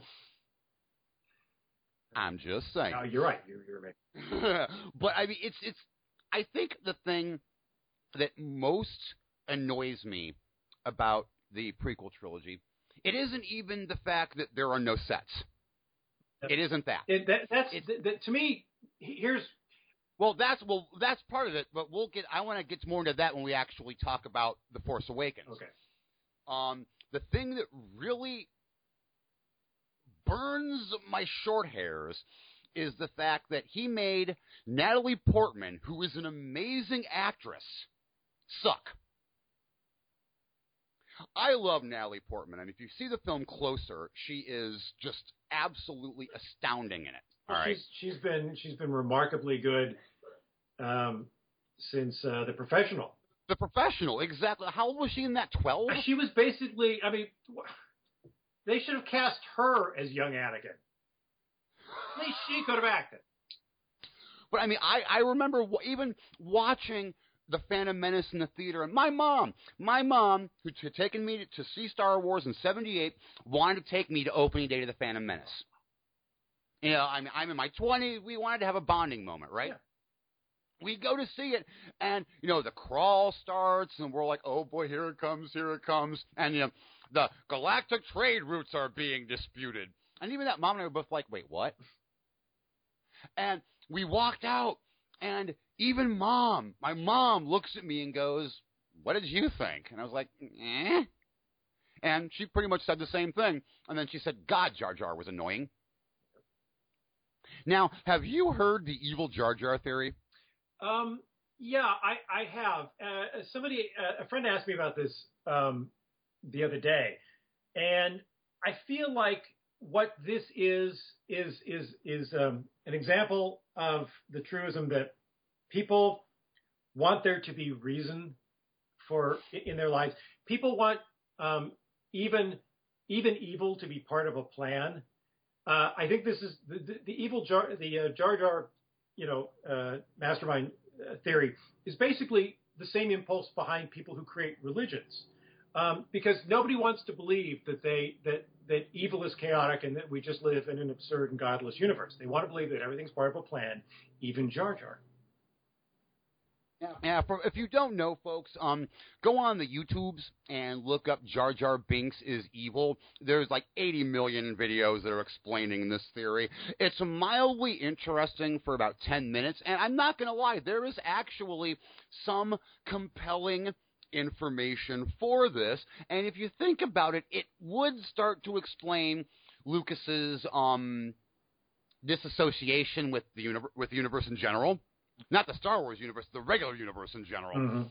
A: I'm just saying.
B: No, you're right. You're, you're right. <laughs>
A: but I mean, it's it's. I think the thing that most annoys me about the prequel trilogy, it isn't even the fact that there are no sets. It isn't that.
B: It, that that's that, that- to me. Here's
A: Well, that's well, that's part of it. But we'll get. I want to get more into that when we actually talk about the Force Awakens.
B: okay.
A: Um, the thing that really burns my short hairs is the fact that he made Natalie Portman, who is an amazing actress, suck. I love Natalie Portman, and if you see the film closer, she is just absolutely astounding in it. All right.
B: She's she's been she's been remarkably good um, since uh, the professional.
A: The professional, exactly. How old was she in that? Twelve.
B: She was basically. I mean, they should have cast her as young Anakin. At least she could have acted.
A: But I mean, I, I remember even watching the Phantom Menace in the theater, and my mom, my mom, who had taken me to, see Star Wars in '78, wanted to take me to opening day to the Phantom Menace. You know, I mean, I'm in my 20s. We wanted to have a bonding moment, right?
B: Yeah.
A: We go to see it, and you know the crawl starts, and we're like, "Oh boy, here it comes, here it comes!" And you know, the galactic trade routes are being disputed, and even that mom and I were both like, "Wait, what?" And we walked out, and even mom, my mom looks at me and goes, What did you think? And I was like, Eh. And she pretty much said the same thing. And then she said, God, Jar Jar was annoying. Now, have you heard the evil Jar Jar theory?
B: Um, yeah, I, I have. Uh, somebody, uh, a friend asked me about this um, the other day, and I feel like what this is is is is um, an example of the truism that people want there to be reason for in their lives. People want um, even even evil to be part of a plan. Uh, I think this is the, the, the evil jar, the uh, Jar Jar, you know, uh, mastermind uh, theory is basically the same impulse behind people who create religions, um, because nobody wants to believe that they that that evil is chaotic and that we just live in an absurd and godless universe. They want to believe that everything's part of a plan, even Jar Jar.
A: Yeah, for, if you don't know, folks, um, go on the YouTubes and look up Jar Jar Binks is evil. There's like 80 million videos that are explaining this theory. It's mildly interesting for about 10 minutes, and I'm not going to lie, there is actually some compelling information for this. And if you think about it, it would start to explain Lucas's um disassociation with the uni- with the universe in general not the Star Wars universe, the regular universe in general.
B: Mm-hmm.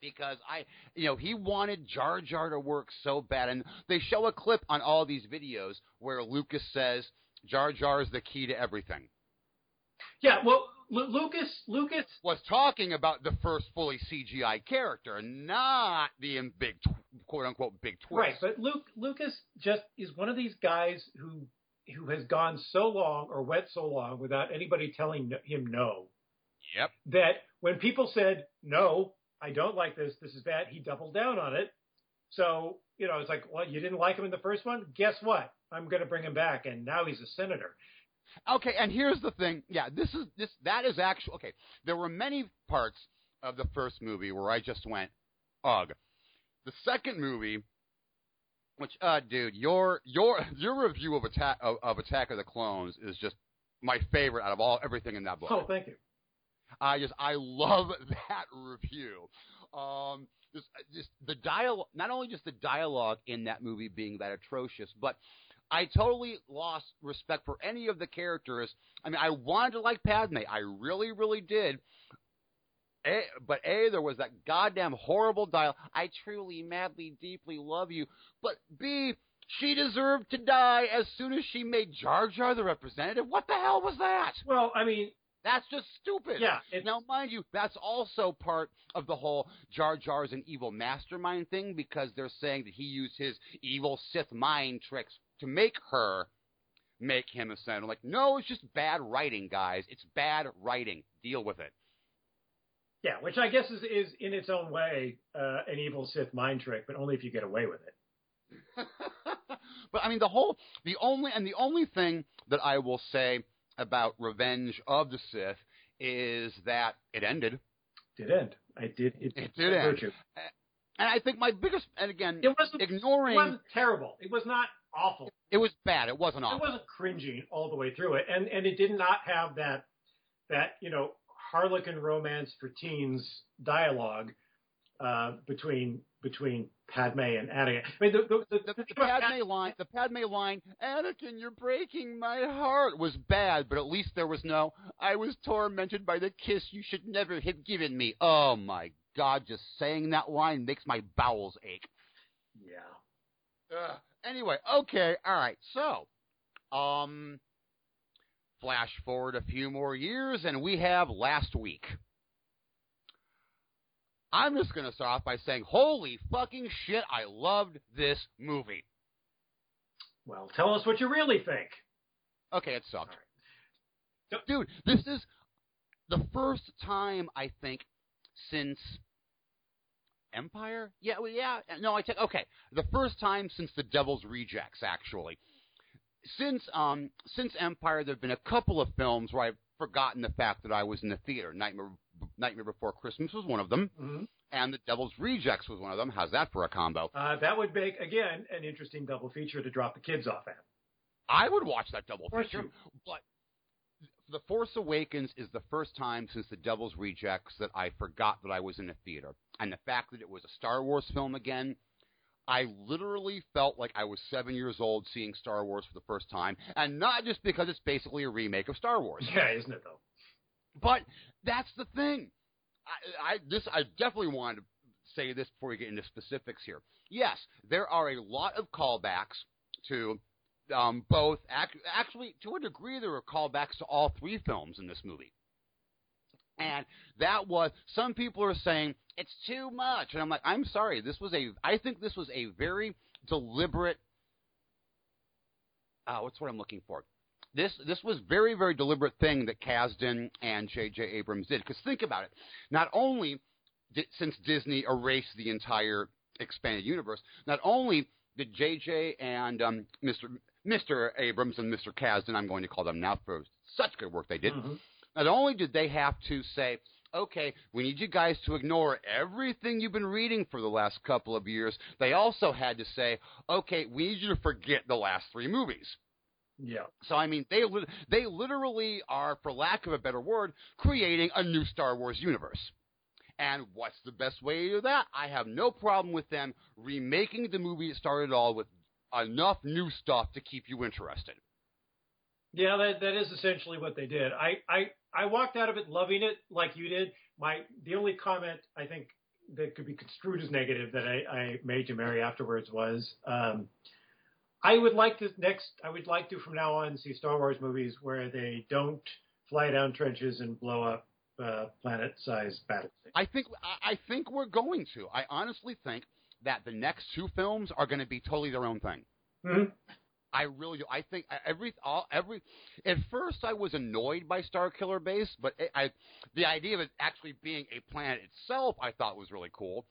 A: Because I, you know, he wanted Jar Jar to work so bad, and they show a clip on all these videos where Lucas says Jar Jar is the key to everything.
B: Yeah, well, Lu Lucas, Lucas,
A: Was talking about the first fully CGI character, not the in big quote unquote big twist.
B: right? But Luke, Lucas just is one of these guys who who has gone so long or went so long without anybody telling him no
A: Yep.
B: that when people said no, I don't like this, this is bad, he doubled down on it. So you know, it's like, well, you didn't like him in the first one. Guess what? I'm going to bring him back, and now he's a senator.
A: Okay, and here's the thing. Yeah, this is this that is actually okay. There were many parts of the first movie where I just went, ugh. The second movie, which uh, dude, your your <laughs> your review of Attack of, of Attack of the Clones is just my favorite out of all everything in that book.
B: Oh, thank you.
A: I just I love <laughs> that review. Um, just, just the dialogue, not only just the dialogue in that movie being that atrocious, but I totally lost respect for any of the characters. I mean, I wanted to like Padme. I really, really did. A, but A, there was that goddamn horrible dialogue. I truly, madly, deeply love you. But B, she deserved to die as soon as she made Jar Jar the representative. What the hell was that?
B: Well, I mean,
A: that's just stupid.
B: Yeah.
A: Now, mind you, that's also part of the whole Jar Jar's an evil mastermind thing because they're saying that he used his evil Sith mind tricks to make her make him a senator. Like, no, it's just bad writing, guys. It's bad writing. Deal with it.
B: Yeah, which I guess is, is in its own way uh, an evil Sith mind trick, but only if you get away with it. <laughs>
A: but I mean, the whole, the only, and the only thing that I will say about Revenge of the Sith is that it ended.
B: Did end. I did. It,
A: it did end.
B: Virtue.
A: And I think my biggest, and again,
B: it wasn't
A: ignoring.
B: It wasn't terrible. It was not awful.
A: It was bad. It wasn't awful.
B: It wasn't cringing all the way through it, and and it did not have that that you know Harlequin romance for teens dialogue uh, between between Padme and Anakin. I mean, the, the,
A: the, the, Padme line, the Padme line, Anakin, you're breaking my heart, was bad, but at least there was no, I was tormented by the kiss you should never have given me. Oh my God, just saying that line makes my bowels ache.
B: Yeah.
A: Uh, anyway, okay, all right. So, um, flash forward a few more years, and we have last week. I'm just going to start off by saying, holy fucking shit, I loved this movie.
B: Well, tell us what you really think.
A: Okay, it sucked. Right. Dude, this is the first time, I think, since Empire? Yeah, well, yeah. No, I take okay. The first time since the Devil's Rejects, actually. Since um since Empire, there've been a couple of films where I've forgotten the fact that I was in the theater. Nightmare Nightmare Before Christmas was one of them,
B: mm-hmm.
A: and The Devil's Rejects was one of them. How's that for a combo?
B: Uh, that would make again an interesting double feature to drop the kids off at.
A: I would watch that double feature,
B: you.
A: but The Force Awakens is the first time since The Devil's Rejects that I forgot that I was in a theater, and the fact that it was a Star Wars film again. I literally felt like I was seven years old seeing Star Wars for the first time, and not just because it's basically a remake of Star Wars.
B: Yeah, isn't it though?
A: But that's the thing. I, I this I definitely wanted to say this before we get into specifics here. Yes, there are a lot of callbacks to um, both. Actually, to a degree, there are callbacks to all three films in this movie. And that was some people are saying it's too much, and I'm like, I'm sorry. This was a. I think this was a very deliberate. Uh, what's what I'm looking for? This this was very very deliberate thing that Kasdan and J.J. Abrams did. Because think about it, not only did, since Disney erased the entire expanded universe, not only did J.J. and um, Mr. Mr. Abrams and Mr. Kasdan, I'm going to call them now for such good work they did.
B: Mm-hmm.
A: Not only did they have to say, okay, we need you guys to ignore everything you've been reading for the last couple of years. They also had to say, okay, we need you to forget the last three movies.
B: Yeah.
A: So I mean, they they literally are, for lack of a better word, creating a new Star Wars universe. And what's the best way to do that? I have no problem with them remaking the movie that started all with enough new stuff to keep you interested.
B: Yeah, that that is essentially what they did. I I I walked out of it loving it like you did. My the only comment I think that could be construed as negative that I, I made to Mary afterwards was. Um, I would like to next. I would like to from now on see Star Wars movies where they don't fly down trenches and blow up uh, planet-sized battles.
A: I think I think we're going to. I honestly think that the next two films are going to be totally their own thing.
B: Mm-hmm.
A: I really do. I think every all every. At first, I was annoyed by Starkiller Base, but it, I the idea of it actually being a planet itself, I thought was really cool.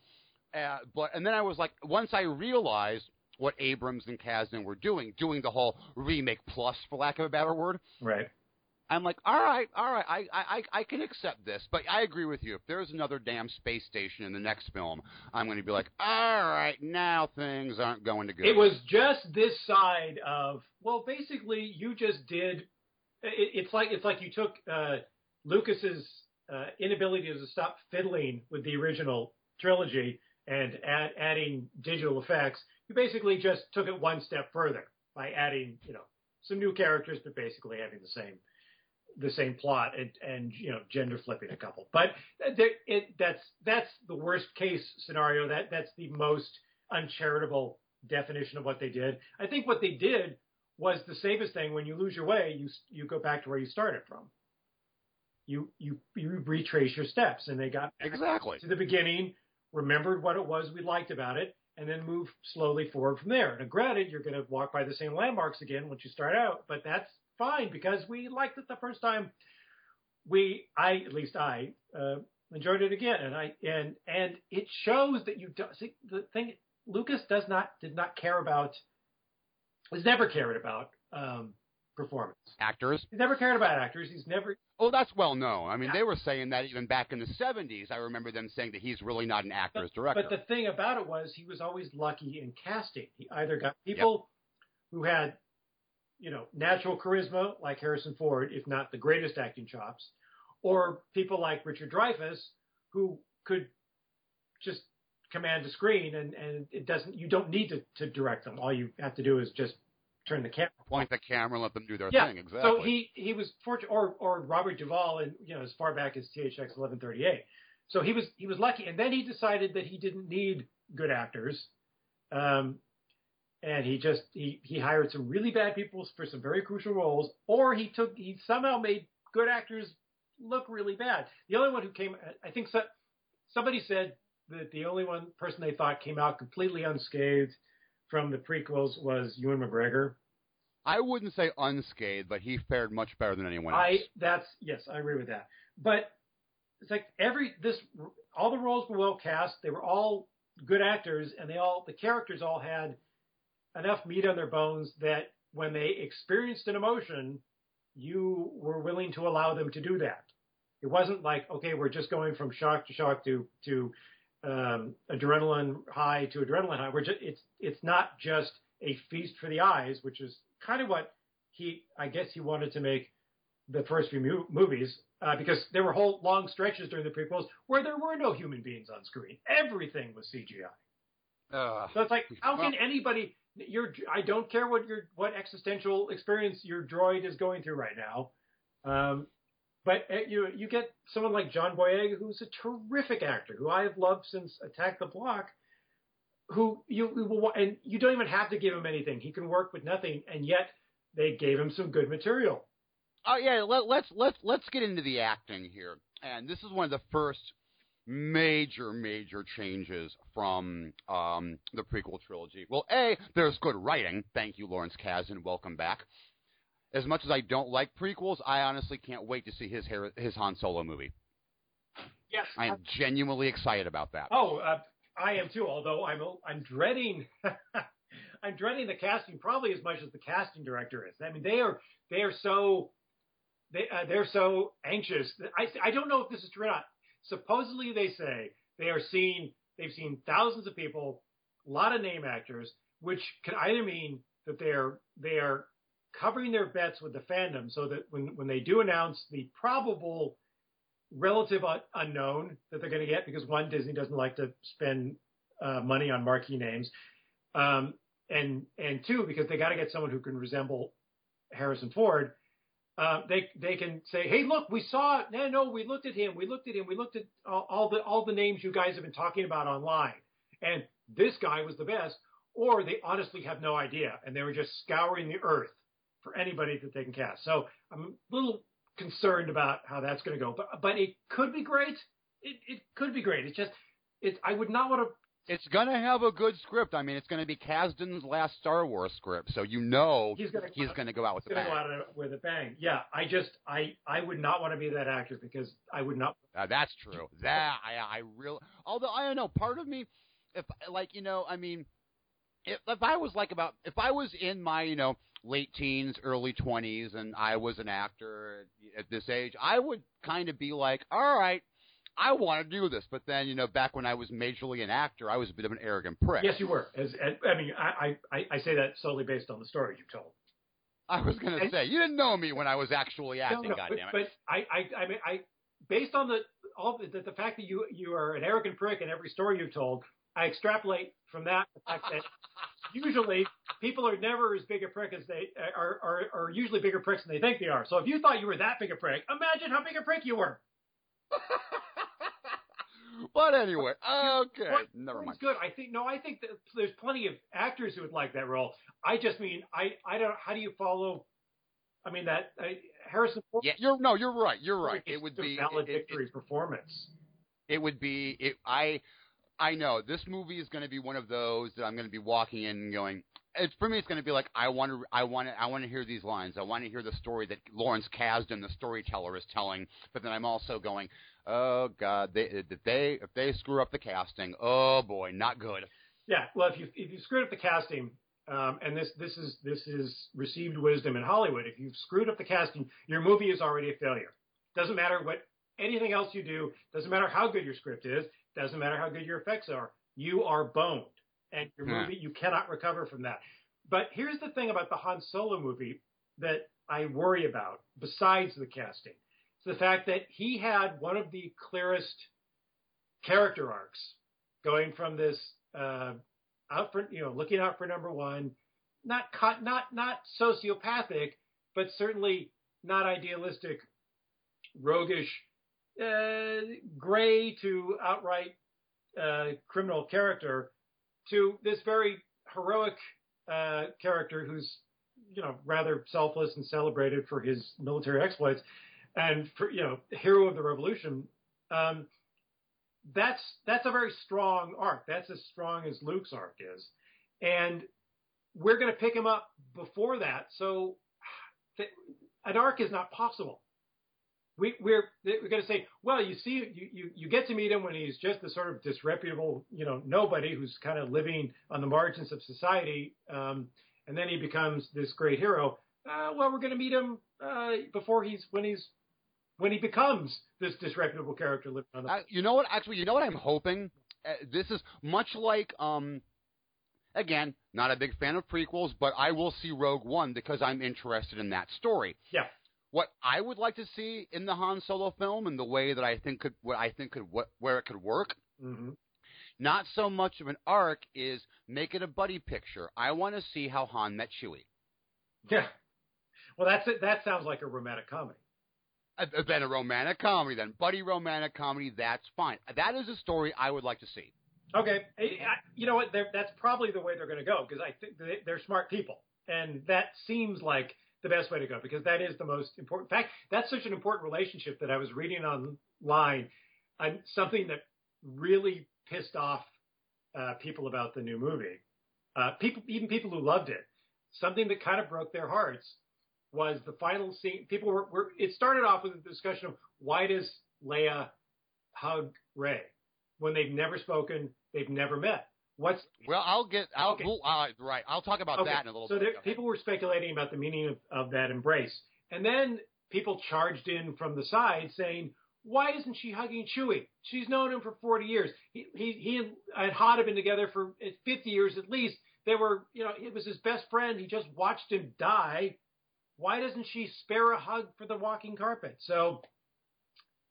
A: Uh, but and then I was like, once I realized what Abrams and Kasdan were doing, doing the whole remake plus, for lack of a better word.
B: Right.
A: I'm like, all right, all right, I, I, I can accept this, but I agree with you. If there's another damn space station in the next film, I'm going to be like, all right, now things aren't going to go.
B: It was just this side of, well, basically, you just did. It, it's like it's like you took uh, Lucas's uh, inability to stop fiddling with the original trilogy and add, adding digital effects, you basically just took it one step further by adding, you know, some new characters, but basically having the same the same plot and, and you know gender flipping a couple. But there, it, that's that's the worst case scenario. That that's the most uncharitable definition of what they did. I think what they did was the safest thing. When you lose your way, you you go back to where you started from. You you you retrace your steps, and they got
A: exactly
B: to the beginning, remembered what it was we liked about it, and then move slowly forward from there. And granted, you're going to walk by the same landmarks again once you start out, but that's fine because we liked it the first time. We, I, at least I, uh, enjoyed it again, and I, and and it shows that you do, see the thing. Lucas does not did not care about, has never cared about um, performance.
A: Actors.
B: He's never cared about actors. He's never.
A: Oh, that's well known. I mean, they were saying that even back in the '70s. I remember them saying that he's really not an actor's
B: but,
A: director.
B: But the thing about it was, he was always lucky in casting. He either got people yep. who had you know, natural charisma like Harrison Ford, if not the greatest acting chops, or people like Richard Dreyfuss who could just command a screen and, and it doesn't you don't need to, to direct them. All you have to do is just turn the camera.
A: Point the camera and let them do their
B: yeah.
A: thing. Exactly.
B: So he he was fortunate or or Robert Duvall and you know as far back as THX eleven thirty eight. So he was he was lucky and then he decided that he didn't need good actors. Um, and he just he he hired some really bad people for some very crucial roles, or he took he somehow made good actors look really bad. The only one who came, I think, so, somebody said that the only one person they thought came out completely unscathed from the prequels was Ewan McGregor.
A: I wouldn't say unscathed, but he fared much better than anyone else.
B: I that's yes, I agree with that. But it's like every this all the roles were well cast. They were all good actors, and they all the characters all had enough meat on their bones that when they experienced an emotion, you were willing to allow them to do that. It wasn't like, okay, we're just going from shock to shock to to um, adrenaline high to adrenaline high. We're just it's it's not just a feast for the eyes, which is kind of what he I guess he wanted to make the first few mu- movies uh, because there were whole long stretches during the prequels where there were no human beings on screen. Everything was CGI.
A: Uh,
B: so it's like, how can anybody? your I don't care what your what existential experience your droid is going through right now. Um, but uh, you you get someone like John Boyega, who's a terrific actor, who I have loved since Attack the Block. Who you, you and you don't even have to give him anything; he can work with nothing, and yet they gave him some good material.
A: Oh yeah, let, let's let's let's get into the acting here, and this is one of the first major, major changes from um, the prequel trilogy. Well, A, there's good writing. Thank you, Lawrence Kasdan. Welcome back. As much as I don't like prequels, I honestly can't wait to see his his Han Solo movie.
B: Yes,
A: I am genuinely excited about that.
B: Oh, uh, I am too. Although I'm I'm dreading <laughs> I'm dreading the casting probably as much as the casting director is. I mean, they are they are so they uh, they're so anxious. I I don't know if this is true or not supposedly they say they are seeing they've seen thousands of people, a lot of name actors, which could either mean that they're they are covering their bets with the fandom, so that when when they do announce the probable relative un- unknown that they're going to get, because one Disney doesn't like to spend uh, money on marquee names, um, and and two because they got to get someone who can resemble Harrison Ford uh, they they can say, hey, look, we saw it. No, no, we looked at him. We looked at him. We looked at all, all the all the names you guys have been talking about online, and this guy was the best. Or they honestly have no idea, and they were just scouring the earth for anybody that they can cast. So I'm a little concerned about how that's going to go, but but it could be great. It it could be great. It's just it's I would not want to
A: it's going to have a good script. I mean, it's going to be Kasdan's last Star Wars script, so you know
B: he's going to
A: he's going to go out with
B: a
A: bang.
B: Go out with a bang. Yeah, I just I I would not want to be that actor because I would not.
A: Uh, that's true. That I I really. Although I don't know, part of me, if like you know, I mean, if if I was like about if I was in my you know late teens, early twenties, and I was an actor at, at this age, I would kind of be like, all right I want to do this. But then, you know, back when I was majorly an actor, I was a bit of an arrogant prick.
B: Yes, you were. As, I mean, I, I, I say that solely based on the story you told.
A: I was going to say you didn't know me when I was actually acting.
B: No, no,
A: goddamn
B: but,
A: it!
B: But I, I, I mean, I based on the all the, the fact that you you are an arrogant prick in every story you've told. I extrapolate from that the fact that usually people are never as big a prick as they are, are are usually bigger pricks than they think they are. So if you thought you were that big a prick, imagine how big a prick you were. <laughs>
A: but anyway, okay,
B: What-
A: never
B: It's
A: mind.
B: good. I think no. I think that there's plenty of actors who would like that role. I just mean I I don't. How do you follow? I mean that uh, Harrison Ford.
A: Yeah, you're no, you're right. You're right. It would be
B: a
A: be it,
B: valedictory performance.
A: it, it would be it, I I know this movie is going to be one of those that I'm going to be walking in and going. It's for me. It's going to be like I want to. I want to. I want to hear these lines. I want to hear the story that Lawrence Kasdan, the storyteller, is telling. But then I'm also going, oh God, they if they if they screw up the casting, oh boy, not good.
B: Yeah. Well, if you if you screwed up the casting, um, and this this is this is received wisdom in Hollywood. If you've screwed up the casting, your movie is already a failure. Doesn't matter what anything else you do. Doesn't matter how good your script is. Doesn't matter how good your effects are. You are boned, and your
A: Yeah.
B: movie you cannot recover from that. But here's the thing about the Han Solo movie that I worry about, besides the casting, it's the fact that he had one of the clearest character arcs, going from this uh, out for you know looking out for number one, not not not sociopathic, but certainly not idealistic, roguish, uh, gray to outright uh, criminal character, to this very heroic uh, character who's you know rather selfless and celebrated for his military exploits, and for you know hero of the revolution. Um, that's that's a very strong arc. That's as strong as Luke's arc is, and we're going to pick him up before that. So th- an arc is not possible. We, we're we're going to say, well, you see, you, you you get to meet him when he's just the sort of disreputable, you know, nobody who's kind of living on the margins of society, um, and then he becomes this great hero. Uh, well, we're going to meet him uh, before he's when he's when he becomes this disreputable character living on the
A: you know what? Actually, you know what I'm hoping. Uh, this is much like um. Again, not a big fan of prequels, but I will see Rogue One because I'm interested in that story.
B: Yeah.
A: What I would like to see in the Han Solo film, and the way that I think could, what I think could, what, where it could work,
B: hmm
A: not so much of an arc, is make it a buddy picture. I want to see how Han met Chewie.
B: Yeah. Well, that's it. That sounds like a romantic comedy.
A: Uh, Then a romantic comedy, then buddy romantic comedy. That's fine. That is a story I would like to see.
B: Okay, I, I- you know what? That's probably the way they're going to go because I think they, they're smart people, and that seems like the best way to go because that is the most important. Fact, that's such an important relationship that I was reading online. on something that really pissed off uh, people about the new movie. Uh, people, even people who loved it. Something that kind of broke their hearts was the final scene. People were, were it started off with a discussion of why does Leia hug Rey when they've never spoken, they've never met. What's
A: Well, I'll get. I'll,
B: Okay.
A: we'll, uh, right. I'll talk about
B: Okay,
A: that in a little
B: so
A: bit.
B: there, people were speculating about the meaning of, of that embrace, and then people charged in from the side saying, "Why isn't she hugging Chewie? She's known him for 40 years. He he, he and Han have been together for 50 years at least. They were, you know, it was his best friend. He just watched him die. Why doesn't she spare a hug for the walking carpet?" So,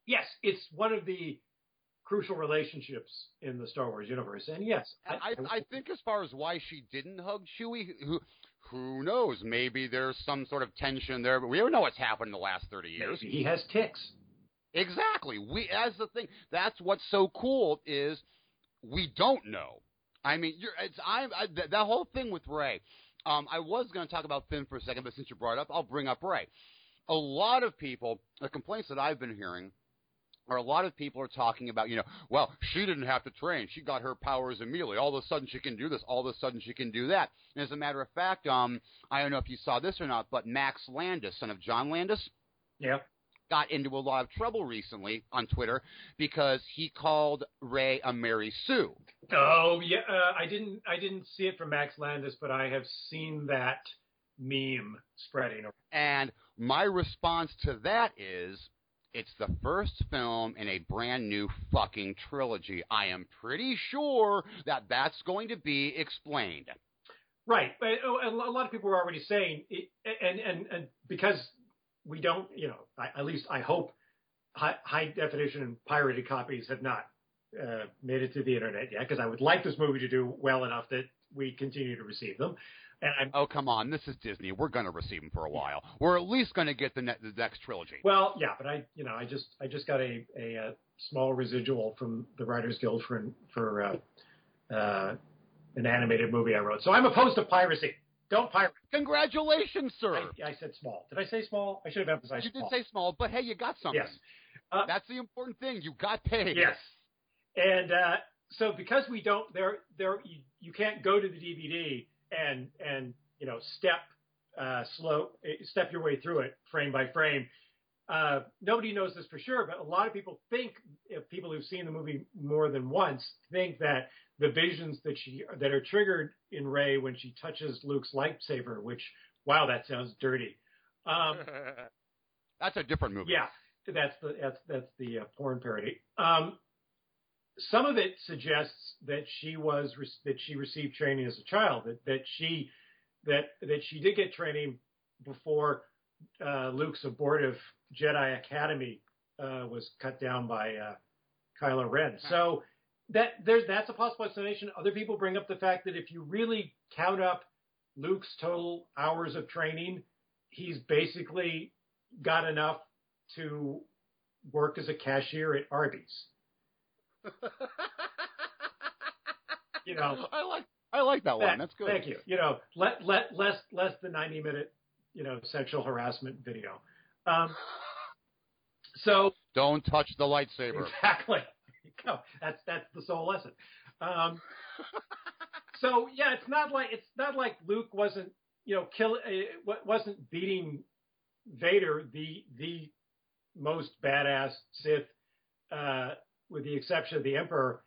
B: yes, it's one of the crucial relationships in the Star Wars universe, and yes,
A: And I, I think as far as why she didn't hug Chewie, who, who knows? Maybe there's some sort of tension there, but we don't know what's happened in the last 30 years.
B: maybe he has ticks.
A: Exactly. We, as the thing. That's what's so cool is we don't know. I mean, you're, it's, I, I, that, that whole thing with Rey. Um, I was going to talk about Finn for a second, but since you brought it up, I'll bring up Rey. A lot of people, the complaints that I've been hearing, are a lot of people are talking about, you know, well, she didn't have to train. She got her powers immediately. All of a sudden she can do this. All of a sudden she can do that. And as a matter of fact, um, I don't know if you saw this or not, but Max Landis, son of John Landis,
B: Yeah.
A: got into a lot of trouble recently on Twitter because he called Rey a Mary Sue.
B: Oh yeah, uh, I didn't I didn't see it from Max Landis, but I have seen that meme spreading.
A: And my response to that is it's the first film in a brand new fucking trilogy. I am pretty sure that that's going to be explained.
B: Right, oh, a lot of people were already saying, and and and because we don't, you know, at least I hope high, high definition pirated copies have not uh, made it to the internet yet because I would like this movie to do well enough that we continue to receive them. And I'm,
A: oh come on, this is Disney. We're going to receive them for a while. We're at least going to get the, ne- the next trilogy.
B: well, yeah, but I, you know, I just I just got a a, a small residual from the Writers Guild for for uh, uh, an animated movie I wrote. So I'm opposed to piracy. Don't pirate.
A: Congratulations, sir.
B: I, I said small. Did I say small? I should have emphasized.
A: you did
B: small.
A: say small, but hey, you got something.
B: yes. Uh,
A: That's the important thing. You got paid.
B: Yes. And uh, so because we don't, there, there, you, you can't go to the DVD and and you know step uh, slow, step your way through it frame by frame. Uh, nobody knows this for sure, but a lot of people think, if people who've seen the movie more than once, think that the visions that she that are triggered in Rey when she touches Luke's lightsaber, which wow, that sounds dirty. Um, <laughs>
A: That's a different movie.
B: yeah, that's the that's that's the uh, porn parody. Um, some of it suggests that she was that she received training as a child, that that she that that she did get training before uh, Luke's abortive Jedi Academy uh, was cut down by uh, Kylo Ren. So that there's that's a possible explanation. Other people bring up the fact that if you really count up Luke's total hours of training, he's basically got enough to work as a cashier at Arby's. You know,
A: I like I like that one. That's good.
B: Thank you. You know, let let less less than ninety minute, you know, sexual harassment video. Um, so
A: Don't touch the lightsaber.
B: exactly, <laughs> no, that's that's the sole lesson. Um, so yeah, it's not like it's not like Luke wasn't you know kill uh, wasn't beating Vader the the most badass Sith, uh, with the exception of the Emperor.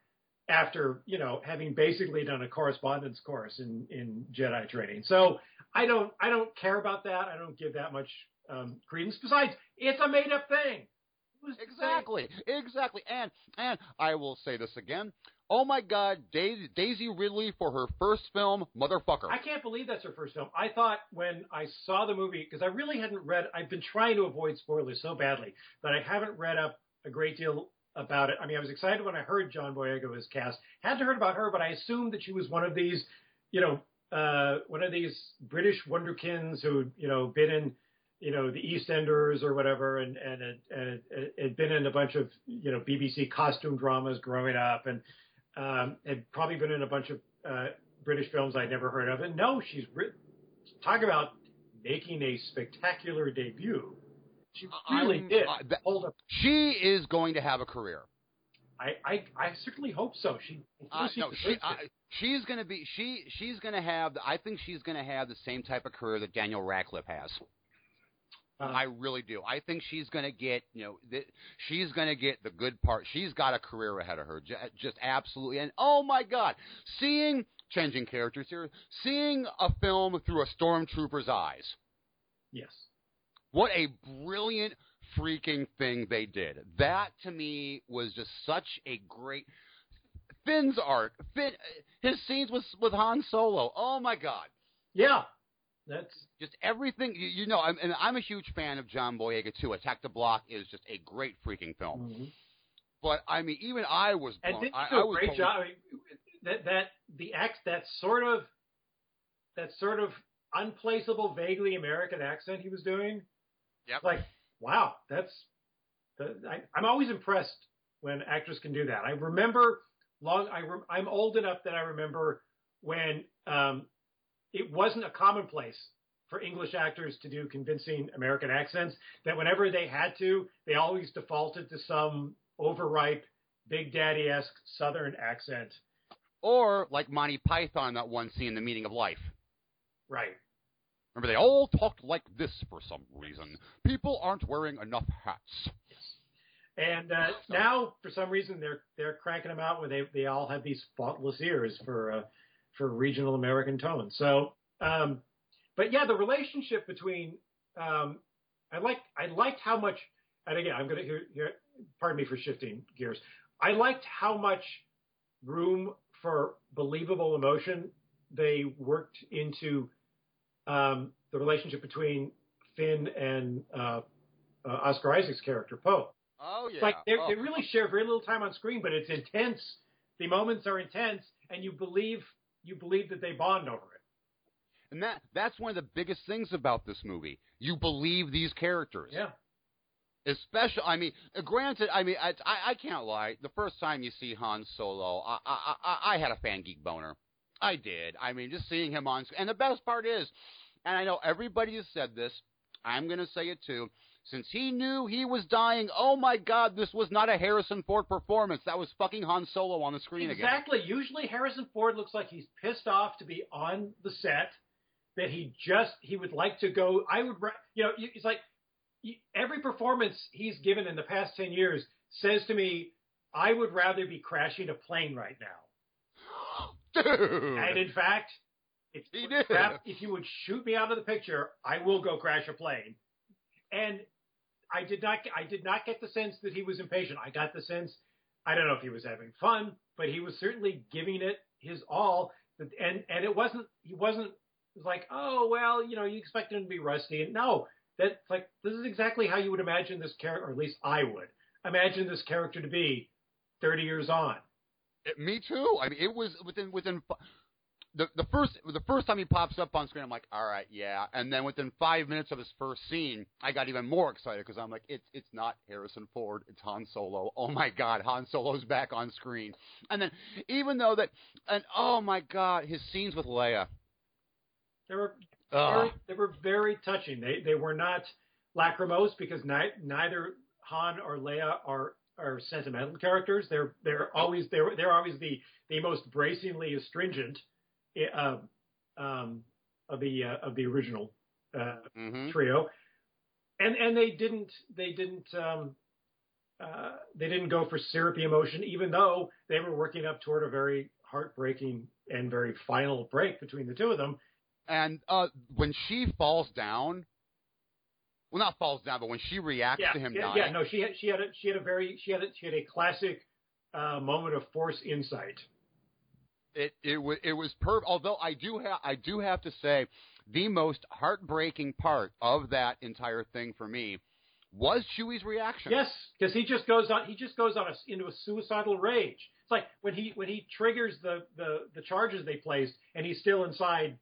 B: After you know having basically done a correspondence course in in Jedi training, so I don't I don't care about that. I don't give that much um, credence. Besides, it's a made up thing. Who's to say-
A: Exactly, exactly. And and I will say this again. Oh my God, Daisy, Daisy Ridley for her first film, motherfucker.
B: I can't believe that's her first film. I thought when I saw the movie, because I really hadn't read, I've been trying to avoid spoilers so badly that I haven't read up a great deal about it. I mean, I was excited when I heard John Boyega was cast. Hadn't heard about her, but I assumed that she was one of these, you know, uh, one of these British wonderkins who, you know, been in, you know, the EastEnders or whatever, and and had, and had- been in a bunch of, you know, BBC costume dramas growing up, and um, had probably been in a bunch of uh, British films I'd never heard of. And no, she's re- talk about making a spectacular debut. She really
A: I'm-
B: did
A: uh, that-
B: hold up.
A: she is going to have a career.
B: I, I, I certainly hope so. She,
A: Uh, no, she, I, she's going to be she she's going to have. I think she's going to have the same type of career that Daniel Radcliffe has.
B: Uh,
A: I really do. I think she's going to get, you know, th- she's going to get the good part. She's got a career ahead of her, J- just absolutely. And oh my God, seeing changing characters here, seeing a film through a stormtrooper's eyes.
B: yes.
A: What a brilliant freaking thing they did. That to me was just such a great Finn's arc. Finn, his scenes with with Han Solo. Oh my God
B: Yeah. That's
A: just everything you, you know. I'm, and I'm a huge fan of John Boyega too. Attack the Block is just a great freaking film. Mm-hmm. But I mean, even I was
B: and
A: blown. I,
B: do
A: I
B: a
A: was
B: great job. I mean, that that the act that sort of that sort of unplaceable, vaguely American accent he was doing.
A: Yep.
B: Like, wow, that's. The, I, I'm always impressed when actors can do that. I remember long. I rem, I'm old enough that I remember when um, it wasn't a commonplace for English actors to do convincing American accents. That whenever they had to, they always defaulted to some overripe, Big Daddy esque Southern accent.
A: or like Monty Python, that one scene, The Meaning of Life.
B: Right.
A: Remember, they all talked like this for some reason. People aren't wearing enough hats.
B: And uh, now, for some reason, they're they're cranking them out where they they all have these faultless ears for uh, for regional American tones. So, um, but yeah, the relationship between um, I like I liked how much. And again, I'm going to hear, hear. Pardon me for shifting gears. I liked how much room for believable emotion they worked into um, the relationship between Finn and uh, uh, Oscar Isaac's character Poe.
A: Oh yeah.
B: It's like they
A: oh.
B: they really share very little time on screen, but it's intense. The moments are intense, and you believe you believe that they bond over it.
A: And that that's one of the biggest things about this movie. You believe these characters.
B: Yeah.
A: Especially, I mean, granted, I mean, I, I, I can't lie. The first time you see Han Solo, I, I, I, I had a fan geek boner. I did. I mean, just seeing him on screen. And the best part is, and I know everybody has said this, I'm going to say it too. Since he knew he was dying, oh my God, this was not a Harrison Ford performance. That was fucking Han Solo on the screen again.
B: Exactly. Usually Harrison Ford looks like he's pissed off to be on the set. That he just he would like to go. I would, you know, it's like every performance he's given in the past ten years says to me, I would rather be crashing a plane right now.
A: Dude.
B: And in fact, if
A: He
B: you, would
A: did.
B: crap- if you would shoot me out of the picture, I will go crash a plane. And I did not, I did not get the sense that he was impatient. I got the sense, I don't know if he was having fun, but he was certainly giving it his all. And and it wasn't, he wasn't was like, oh well, you know, you expect him to be rusty. And no, that's like this is exactly how you would imagine this character, or at least I would imagine this character to be 30 years on.
A: Me too. I mean, it was within within the the first the first time he pops up on screen. I'm like, all right, yeah. And then within five minutes of his first scene, I got even more excited because I'm like, it's it's not Harrison Ford, it's Han Solo. Oh my God, Han Solo's back on screen. And then even though that, and oh my God, his scenes with Leia.
B: They were very, they were very touching. They they were not lachrymose because ni- neither Han or Leia are are sentimental characters. They're they're always they're they're always the the most bracingly astringent uh, um, of the uh, of the original uh,
A: hmm
B: trio, and and they didn't they didn't um, uh, they didn't go for syrupy emotion, even though they were working up toward a very heartbreaking and very final break between the two of them.
A: And uh, when she falls down, well, not falls down, but when she reacts
B: yeah,
A: to him
B: yeah,
A: dying,
B: yeah, no, she had she had a she had a very she had a, she had a classic uh, moment of force insight.
A: it it was it was per. Although I do have I do have to say, the most heartbreaking part of that entire thing for me was Chewie's reaction.
B: Yes, because he just goes on he just goes on a, into a suicidal rage. It's like when he when he triggers the the the charges they placed and he's still inside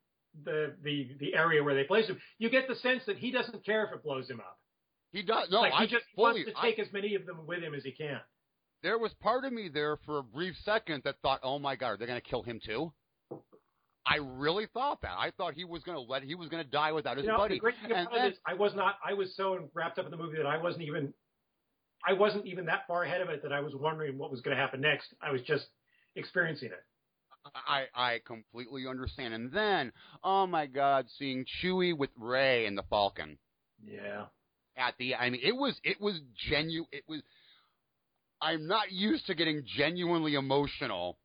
B: the the the area where they place him. You get the sense that he doesn't care if it blows him up.
A: he does. No,
B: like
A: I
B: just
A: fully.
B: wants to
A: I-
B: take as many of them with him as he can.
A: there was part of me there for a brief second that thought, "Oh my God, they're going to kill him too." I really thought that. I thought he was going to let he was going to die without his
B: You know,
A: buddy.
B: the great thing
A: And
B: about it is I was not I was so wrapped up in the movie that I wasn't even I wasn't even that far ahead of it that I was wondering what was going to happen next. I was just experiencing it.
A: I, I completely understand. And then, oh my God, seeing Chewie with Rey and the Falcon
B: Yeah.
A: at the, I mean, it was, it was genuine. It was. I'm not used to getting genuinely emotional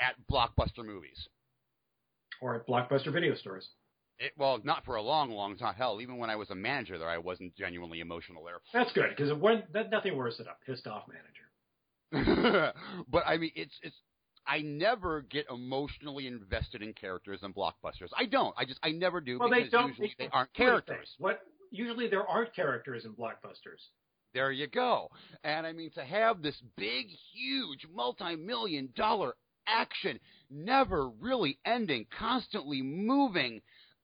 A: at blockbuster movies.
B: Or at blockbuster video stores.
A: It, well, not for a long, long time. Hell, even when I was a manager there, I wasn't genuinely emotional there.
B: That's good because that nothing worse than a pissed off manager. <laughs>
A: but I mean, it's it's. I never get emotionally invested in characters in blockbusters. I don't. I just I never do
B: Well, they don't.
A: usually they
B: don't
A: aren't characters.
B: What usually there aren't characters in blockbusters.
A: There you go. And I mean, to have this big, huge, multi-million dollar action, never really ending, constantly moving,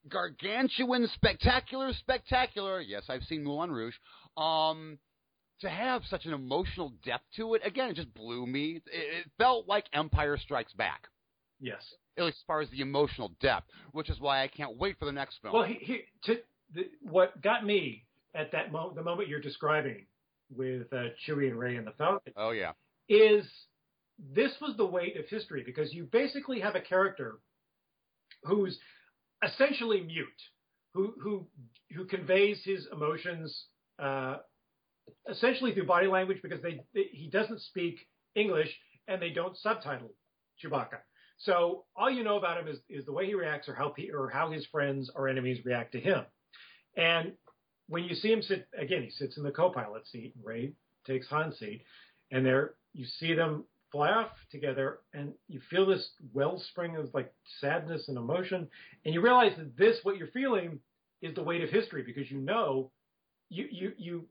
A: gargantuan, spectacular, spectacular. Yes, I've seen Moulin Rouge. Um, to have such an emotional depth to it, again, it just blew me. It, it felt like Empire Strikes Back,
B: Yes.
A: at least as far as the emotional depth, which is why I can't wait for the next film.
B: Well, he, he, to, the, what got me at that moment, the moment you're describing with uh, Chewie and Rey and the Falcon,
A: oh yeah,
B: is this was the weight of history because you basically have a character who's essentially mute, who who who conveys his emotions uh, essentially through body language because they, they he doesn't speak English and they don't subtitle Chewbacca. So all you know about him is, is the way he reacts or how he, or how his friends or enemies react to him. And when you see him sit again, he sits in the co-pilot seat. Rey takes Han's seat, and there you see them fly off together, and you feel this wellspring of like sadness and emotion, and you realize that this, what you're feeling, is the weight of history because you know, you you you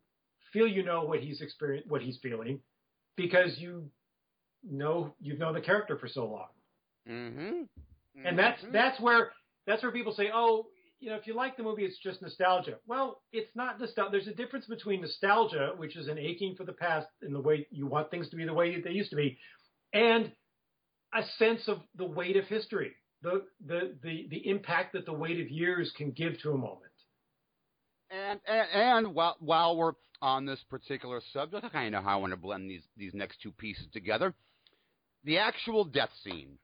B: feel you know what he's experienced, what he's feeling, because you know you've known the character for so long.
A: Mm-hmm.
B: And that's
A: Mhm.
B: that's where that's where people say, oh, you know, if you like the movie, it's just nostalgia. Well, it's not nostalgia. There's a difference between nostalgia, which is an aching for the past and the way you want things to be the way they used to be, and a sense of the weight of history, the the the the impact that the weight of years can give to a moment.
A: And, and and while while we're on this particular subject, I kind of know how I want to blend these these next two pieces together. The actual death scene.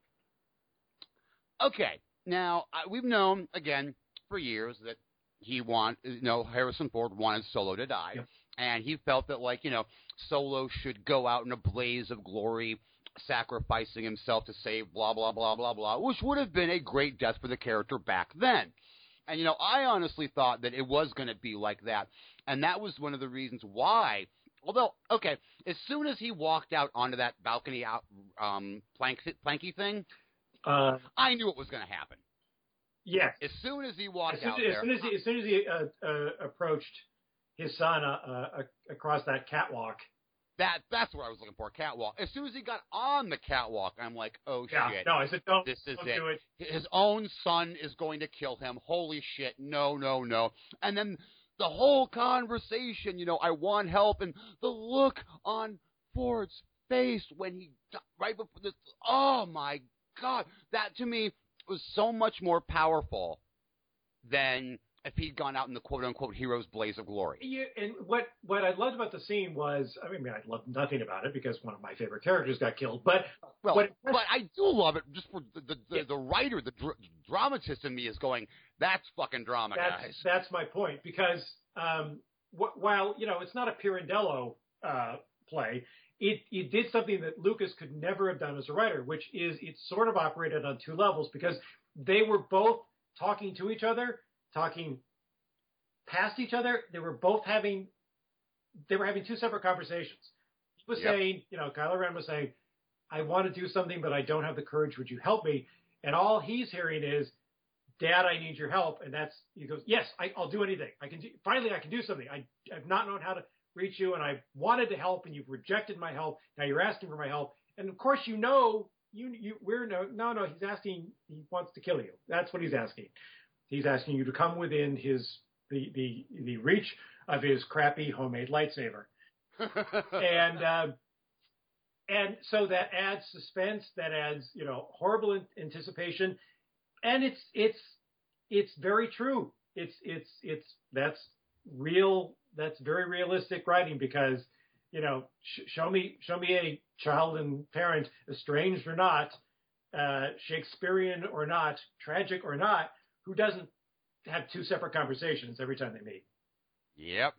A: Okay, now I, we've known again for years that he want you know Harrison Ford wanted Solo to die,
B: Yep.
A: and he felt that like you know Solo should go out in a blaze of glory, sacrificing himself to save blah blah blah blah blah, which would have been a great death for the character back then. And you know, I honestly thought that it was going to be like that, and that was one of the reasons why. Although, okay, as soon as he walked out onto that balcony out um, plank planky thing,
B: Uh,
A: I knew it was going to happen.
B: yes.
A: As soon as he walked
B: As soon,
A: out
B: as,
A: there,
B: soon as he, as soon as he uh, uh, approached his son uh, uh, across that catwalk,
A: that that's what I was looking for. Catwalk. As soon as he got on the catwalk, I'm like, oh
B: yeah,
A: shit,
B: no, I said don't,
A: this is
B: don't
A: it.
B: it.
A: his own son is going to kill him. Holy shit. No, no, no. And then the whole conversation, you know, I want help and the look on Ford's face when he right before this oh my god, that to me was so much more powerful than if he'd gone out in the quote unquote hero's blaze of glory.
B: Yeah, and what what I loved about the scene was, I mean, I loved nothing about it because one of my favorite characters got killed. But
A: Well,
B: What-
A: but I do love it just for the the, the,
B: Yeah.
A: the writer, the dr- dramatist in me is going, that's fucking drama,
B: that's
A: guys.
B: that's my point because um, wh- while you know it's not a Pirandello uh, play, it it did something that Lucas could never have done as a writer, which is it sort of operated on two levels because they were both talking to each other, talking past each other. They were both having they were having two separate conversations. He was
A: Yep.
B: saying, you know, Kylo Ren was saying, "I want to do something, but I don't have the courage. Would you help me?" And all he's hearing is, Dad, I need your help. And that's, he goes, yes, I, I'll do anything. I can do, finally, I can do something. I, I've not known how to reach you and I wanted to help and you've rejected my help. Now you're asking for my help. And of course, you know, you, you, we're no, no, no, he's asking, he wants to kill you. That's what he's asking. He's asking you to come within his, the, the, the reach of his crappy homemade lightsaber <laughs> and uh, and so that adds suspense, that adds you know horrible an- anticipation, and it's it's it's very true. It's it's it's that's real. That's very realistic writing because you know sh- show me show me a child and parent, estranged or not, uh, Shakespearean or not, tragic or not, who doesn't have two separate conversations every time they meet.
A: Yep.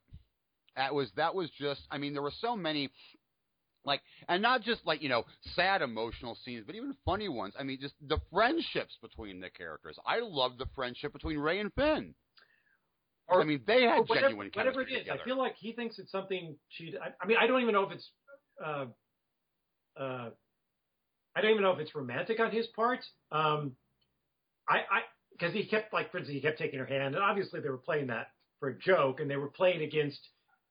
A: That was that was just I mean there were so many like and not just like, you know, sad emotional scenes, but even funny ones. I mean just the friendships between the characters. I love the friendship between Rey and Finn.
B: Or-
A: I mean they had
B: whatever,
A: genuine
B: whatever it is.
A: together.
B: I feel like he thinks it's something she. I, I mean, I don't even know if it's. Uh, uh, I don't even know if it's romantic on his part. Um, I, I, because he kept like, for instance, he kept taking her hand, and obviously they were playing that for a joke, and they were playing against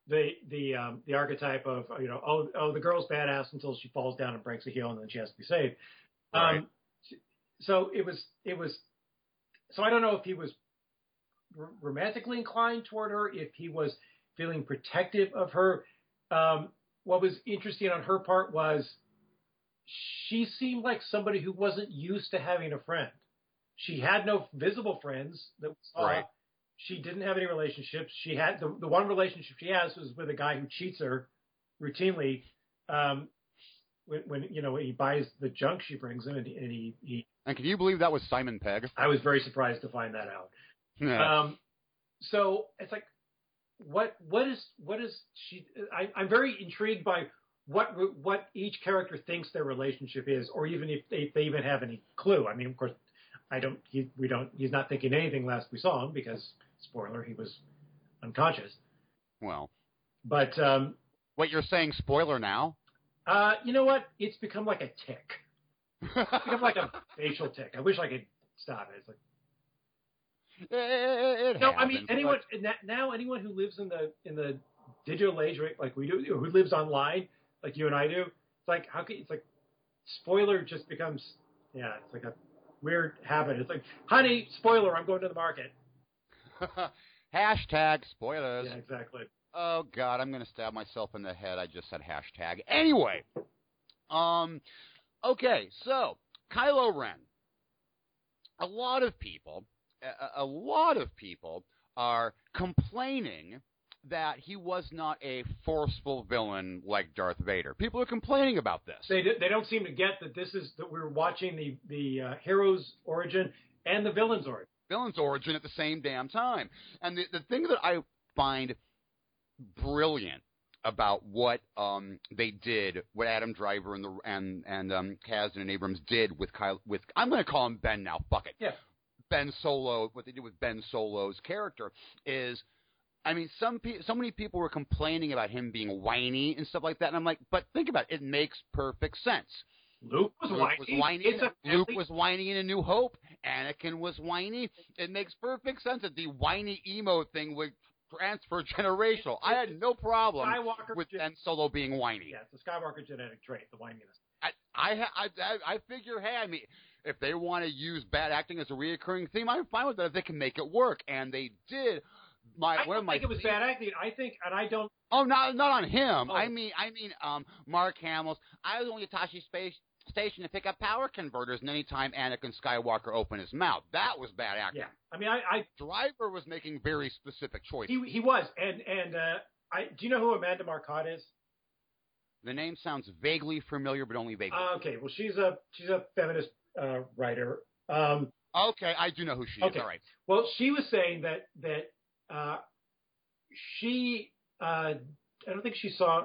B: the the um, the archetype of you know, oh oh the girl's badass until she falls down and breaks a heel, and then she has to be saved.
A: Right.
B: Um, so it was it was. So I don't know if he was r- romantically inclined toward her, if he was feeling protective of her. Um, what was interesting on her part was she seemed like somebody who wasn't used to having a friend. She had no visible friends that we saw.
A: Right.
B: She didn't have any relationships. She had the, the one relationship she has was with a guy who cheats her routinely. Um, when, when you know he buys the junk she brings him, and, he, and he, he
A: And can you believe that was Simon Pegg?
B: I was very surprised to find that out.
A: Yeah.
B: Um, so it's like, what what is what is she? I, I'm very intrigued by what what each character thinks their relationship is, or even if they, if they even have any clue. I mean, of course, I don't. He, we don't. He's not thinking anything last we saw him because spoiler, he was unconscious.
A: well.
B: But um,
A: What you're saying spoiler now?
B: uh, you know what? It's become like a tick. It's become like a <laughs> facial tick. I wish I could stop it. It's like.
A: It, it
B: No, I mean anyone now. Anyone who lives in the in the digital age right, like we do, who lives online like you and I do. It's like how can it's like spoiler just becomes yeah, it's like a weird habit. It's like, honey, spoiler, I'm going to the market. <laughs>
A: hashtag spoilers.
B: Yeah, exactly.
A: Oh God, I'm gonna stab myself in the head. I just said hashtag. Anyway, um, okay, so Kylo Ren. A lot of people, a, a lot of people are complaining that he was not a forceful villain like Darth Vader. People are complaining about this.
B: They they don't seem to get that this is that we're watching the the uh, hero's origin and the villain's origin.
A: Villain's origin at the same damn time. And the the thing that I find brilliant about what um, they did, what Adam Driver and the and and um, Kasdan and Abrams did with Kyle with I'm going to call him Ben now. Fuck it.
B: Yeah.
A: Ben Solo. What they did with Ben Solo's character is I mean, some pe- so many people were complaining about him being whiny and stuff like that, and I'm like, but think about it, it makes perfect sense.
B: Luke was
A: Luke
B: whiny.
A: was whiny. Luke was whiny in A New Hope. Anakin was whiny. It makes perfect sense that the whiny emo thing would transfer <laughs> generational. I had no problem
B: Skywalker
A: with
B: gen-
A: Ben Solo being whiny.
B: Yeah, it's a Skywalker genetic trait, the whininess.
A: I I I, I I figure, hey, I mean, if they want to use bad acting as a reoccurring theme, I'm fine with that if they can make it work, and they did. My
B: I
A: one of my
B: think it was bad acting. I think, and I don't.
A: Oh, not not on him.
B: Oh.
A: I mean, I mean, um, Mark Hamill's. I was only at Tosche Space Station to pick up power converters, and anytime Anakin Skywalker opened his mouth, that was bad acting.
B: Yeah, I mean, I, I
A: Driver was making very specific choices.
B: he he was, and and uh, I do you know who Amanda Marcotte is?
A: the name sounds vaguely familiar, but only vaguely.
B: Uh, okay, well, she's a she's a feminist uh, writer. Um,
A: okay, I do know who she is.
B: okay.
A: All right.
B: well, she was saying that that uh, she uh, I don't think she saw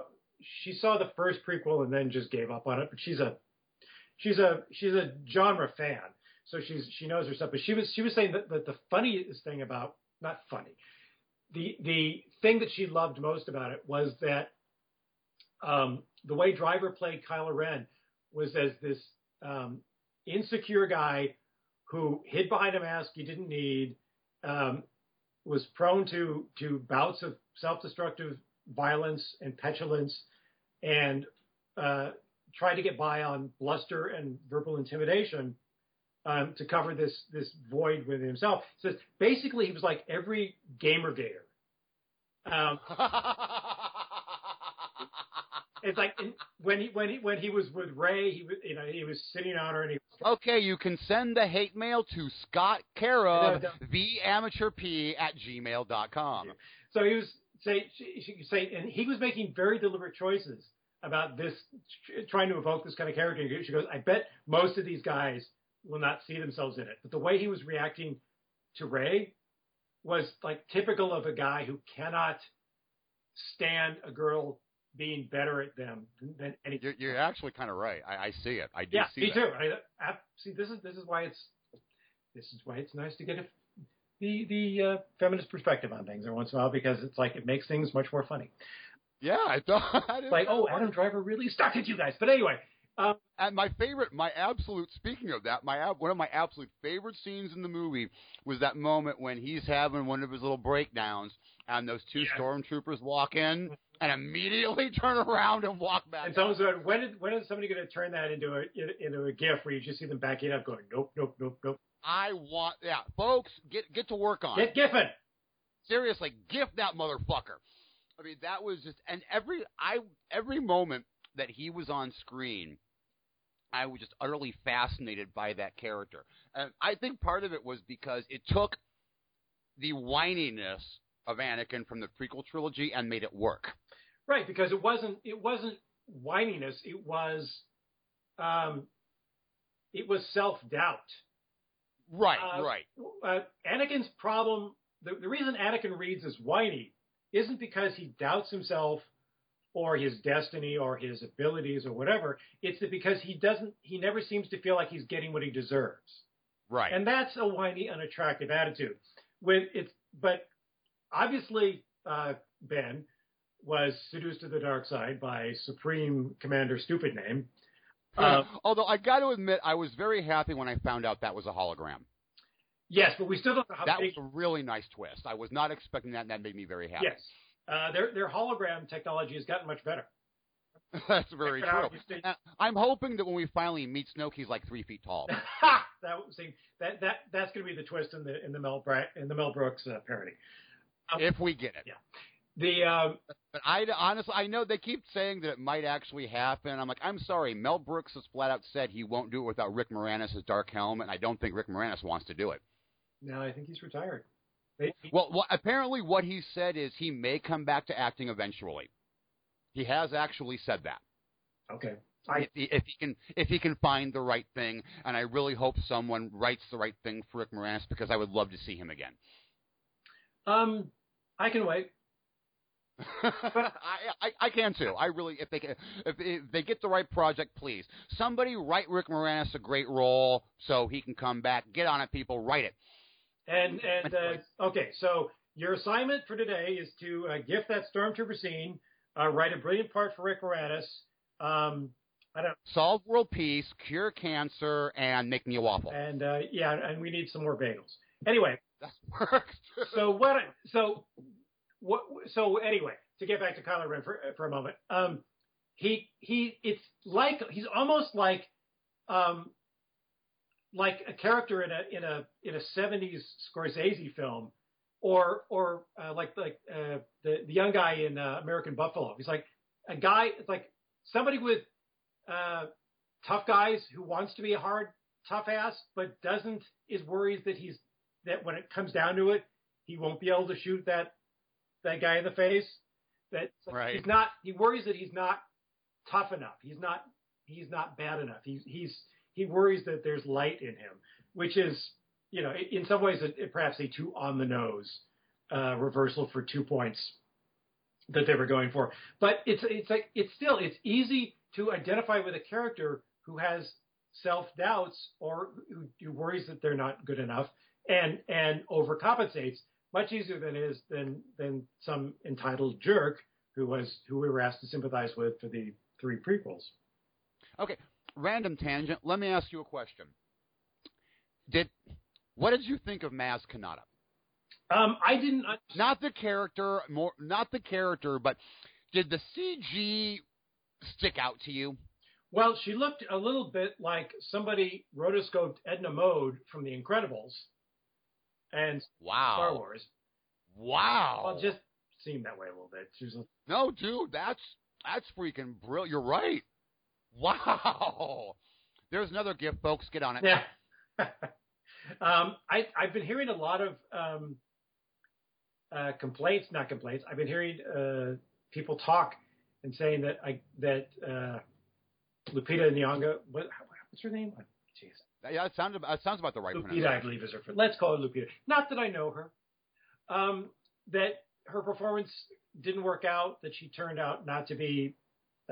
B: she saw the first prequel and then just gave up on it. But she's a she's a she's a genre fan, so she's she knows her stuff. But she was she was saying that, that the funniest thing about not funny, the the thing that she loved most about it was that um, the way Driver played Kylo Ren was as this um, insecure guy who hid behind a mask he didn't need, um, was prone to to bouts of self-destructive violence and petulance, and uh, tried to get by on bluster and verbal intimidation um, to cover this this void within himself. Says basically he was like every gamer gator. Um, <laughs> it's like when he when he when he was with Rey, he was you know he was sitting on her and he
A: okay, you can send the hate mail to Scott Carob,
B: No,
A: theamateurp at gmail.com.
B: So he was say she, she say, and he was making very deliberate choices about this, trying to evoke this kind of character. She goes, I bet most of these guys will not see themselves in it. But the way he was reacting to Rey was like typical of a guy who cannot stand a girl being better at them than, than any.
A: You're, you're actually kind of right. I, I see it. I do
B: Yeah,
A: see
B: me
A: that.
B: too. I, I, see, this is this is why it's this is why it's nice to get a, the the uh, feminist perspective on things every once in a while because it's like it makes things much more funny.
A: Yeah, I thought. <laughs>
B: Like, oh, Adam Driver really stuck at you guys. But anyway, um,
A: And my favorite, my absolute, speaking of that, my ab- one of my absolute favorite scenes in the movie was that moment when he's having one of his little breakdowns, and those two
B: Yeah.
A: stormtroopers walk in and immediately <laughs> turn around and walk back.
B: and someone said, when is when is somebody going to turn that into a into a GIF where you just see them backing up, going, nope, nope, nope, nope.
A: I want, yeah, folks, get get to work on it.
B: Get giffing.
A: Seriously, gift that motherfucker. I mean, that was just, and every I every moment that he was on screen, I was just utterly fascinated by that character. And I think part of it was because it took the whininess of Anakin from the prequel trilogy and made it work.
B: Right, because it wasn't it wasn't whininess. It was um, it was self doubt.
A: Right,
B: Uh,
A: right.
B: uh, Anakin's problem, the, the reason Anakin reads as whiny isn't because he doubts himself or his destiny or his abilities or whatever. It's that because he doesn't, he never seems to feel like he's getting what he deserves.
A: Right.
B: And that's a whiny, unattractive attitude. With it's, but obviously, uh, Ben was seduced to the dark side by Supreme Commander Stupid Name. Uh,
A: Although I got to admit, I was very happy when I found out that was a hologram.
B: yes, but we still don't know how
A: That
B: big.
A: was a really nice twist. I was not expecting that, and that made me very happy.
B: Yes. uh, their their hologram technology has gotten much better. <laughs>
A: That's very true. I'm hoping that when we finally meet Snoke, he's like three feet tall. <laughs>
B: that see, that that that's going to be the twist in the in the Mel Bra- in the Mel Brooks uh, parody.
A: If we get it.
B: Yeah. The um,
A: But I honestly, I know they keep saying that it might actually happen. I'm like, I'm sorry. Mel Brooks has flat out said he won't do it without Rick Moranis' Dark Helmet, and I don't think Rick Moranis wants to do it.
B: no, I think he's retired. They,
A: Well, well, apparently what he said is he may come back to acting eventually. He has actually said that.
B: okay. I
A: if, he, if he can, if he can find the right thing, and I really hope someone writes the right thing for Rick Moranis because I would love to see him again.
B: Um I can wait. <laughs>
A: I, I I can too. I really, if they can, if, if they get the right project, please somebody write Rick Moranis a great role so he can come back. Get on it, people. Write it.
B: And and uh, okay, so your assignment for today is to uh, gift that stormtrooper scene, uh, write a brilliant part for Rick Moranis. Um, I don't,
A: Solve world peace, cure cancer, and make me a waffle.
B: and uh, yeah, and we need some more bagels. Anyway, <laughs> So what? So what? So anyway, to get back to Kylo Ren for for a moment, um, he he, it's like he's almost like, um, like a character in a in a in a '70s Scorsese film, or or uh, like like uh, the the young guy in uh, American Buffalo. He's like a guy. It's like somebody with uh, tough guys who wants to be a hard tough ass, but doesn't is worried that he's that when it comes down to it, he won't be able to shoot that that guy in the face. That
A: Right.
B: he's not. He worries that he's not tough enough. He's not. He's not bad enough. He's he's he worries that there's light in him, which is you know in some ways a, perhaps a too on the nose uh, reversal for two points that they were going for. But it's it's like it's still it's easy to identify with a character who has self doubts or who, who worries that they're not good enough and and overcompensates much easier than is than than some entitled jerk who was who we were asked to sympathize with for the three prequels.
A: Okay, random tangent. Let me ask you a question. Did what did you think of Maz Kanata?
B: Um, I didn't.
A: Not the character, more not the character, but did the CG stick out to you?
B: Well, she looked a little bit like somebody rotoscoped Edna Mode from The Incredibles and
A: Wow.
B: Star Wars.
A: Wow.
B: Well, just seemed that way a little bit.
A: No, dude, that's that's freaking brilliant. You're right. Wow. There's another gift, folks. Get on it.
B: Yeah. <laughs> um, I, I've been hearing a lot of um, uh, complaints, not complaints. I've been hearing uh, people talk and saying that I that uh, Lupita Nyong'o, what, what's her name? Oh, Jeez,
A: Yeah, it sounds about, it sounds about the right
B: Lupita, I believe is her. first- Let's call her Lupita. Not that I know her. Um, that her performance didn't work out. That she turned out not to be,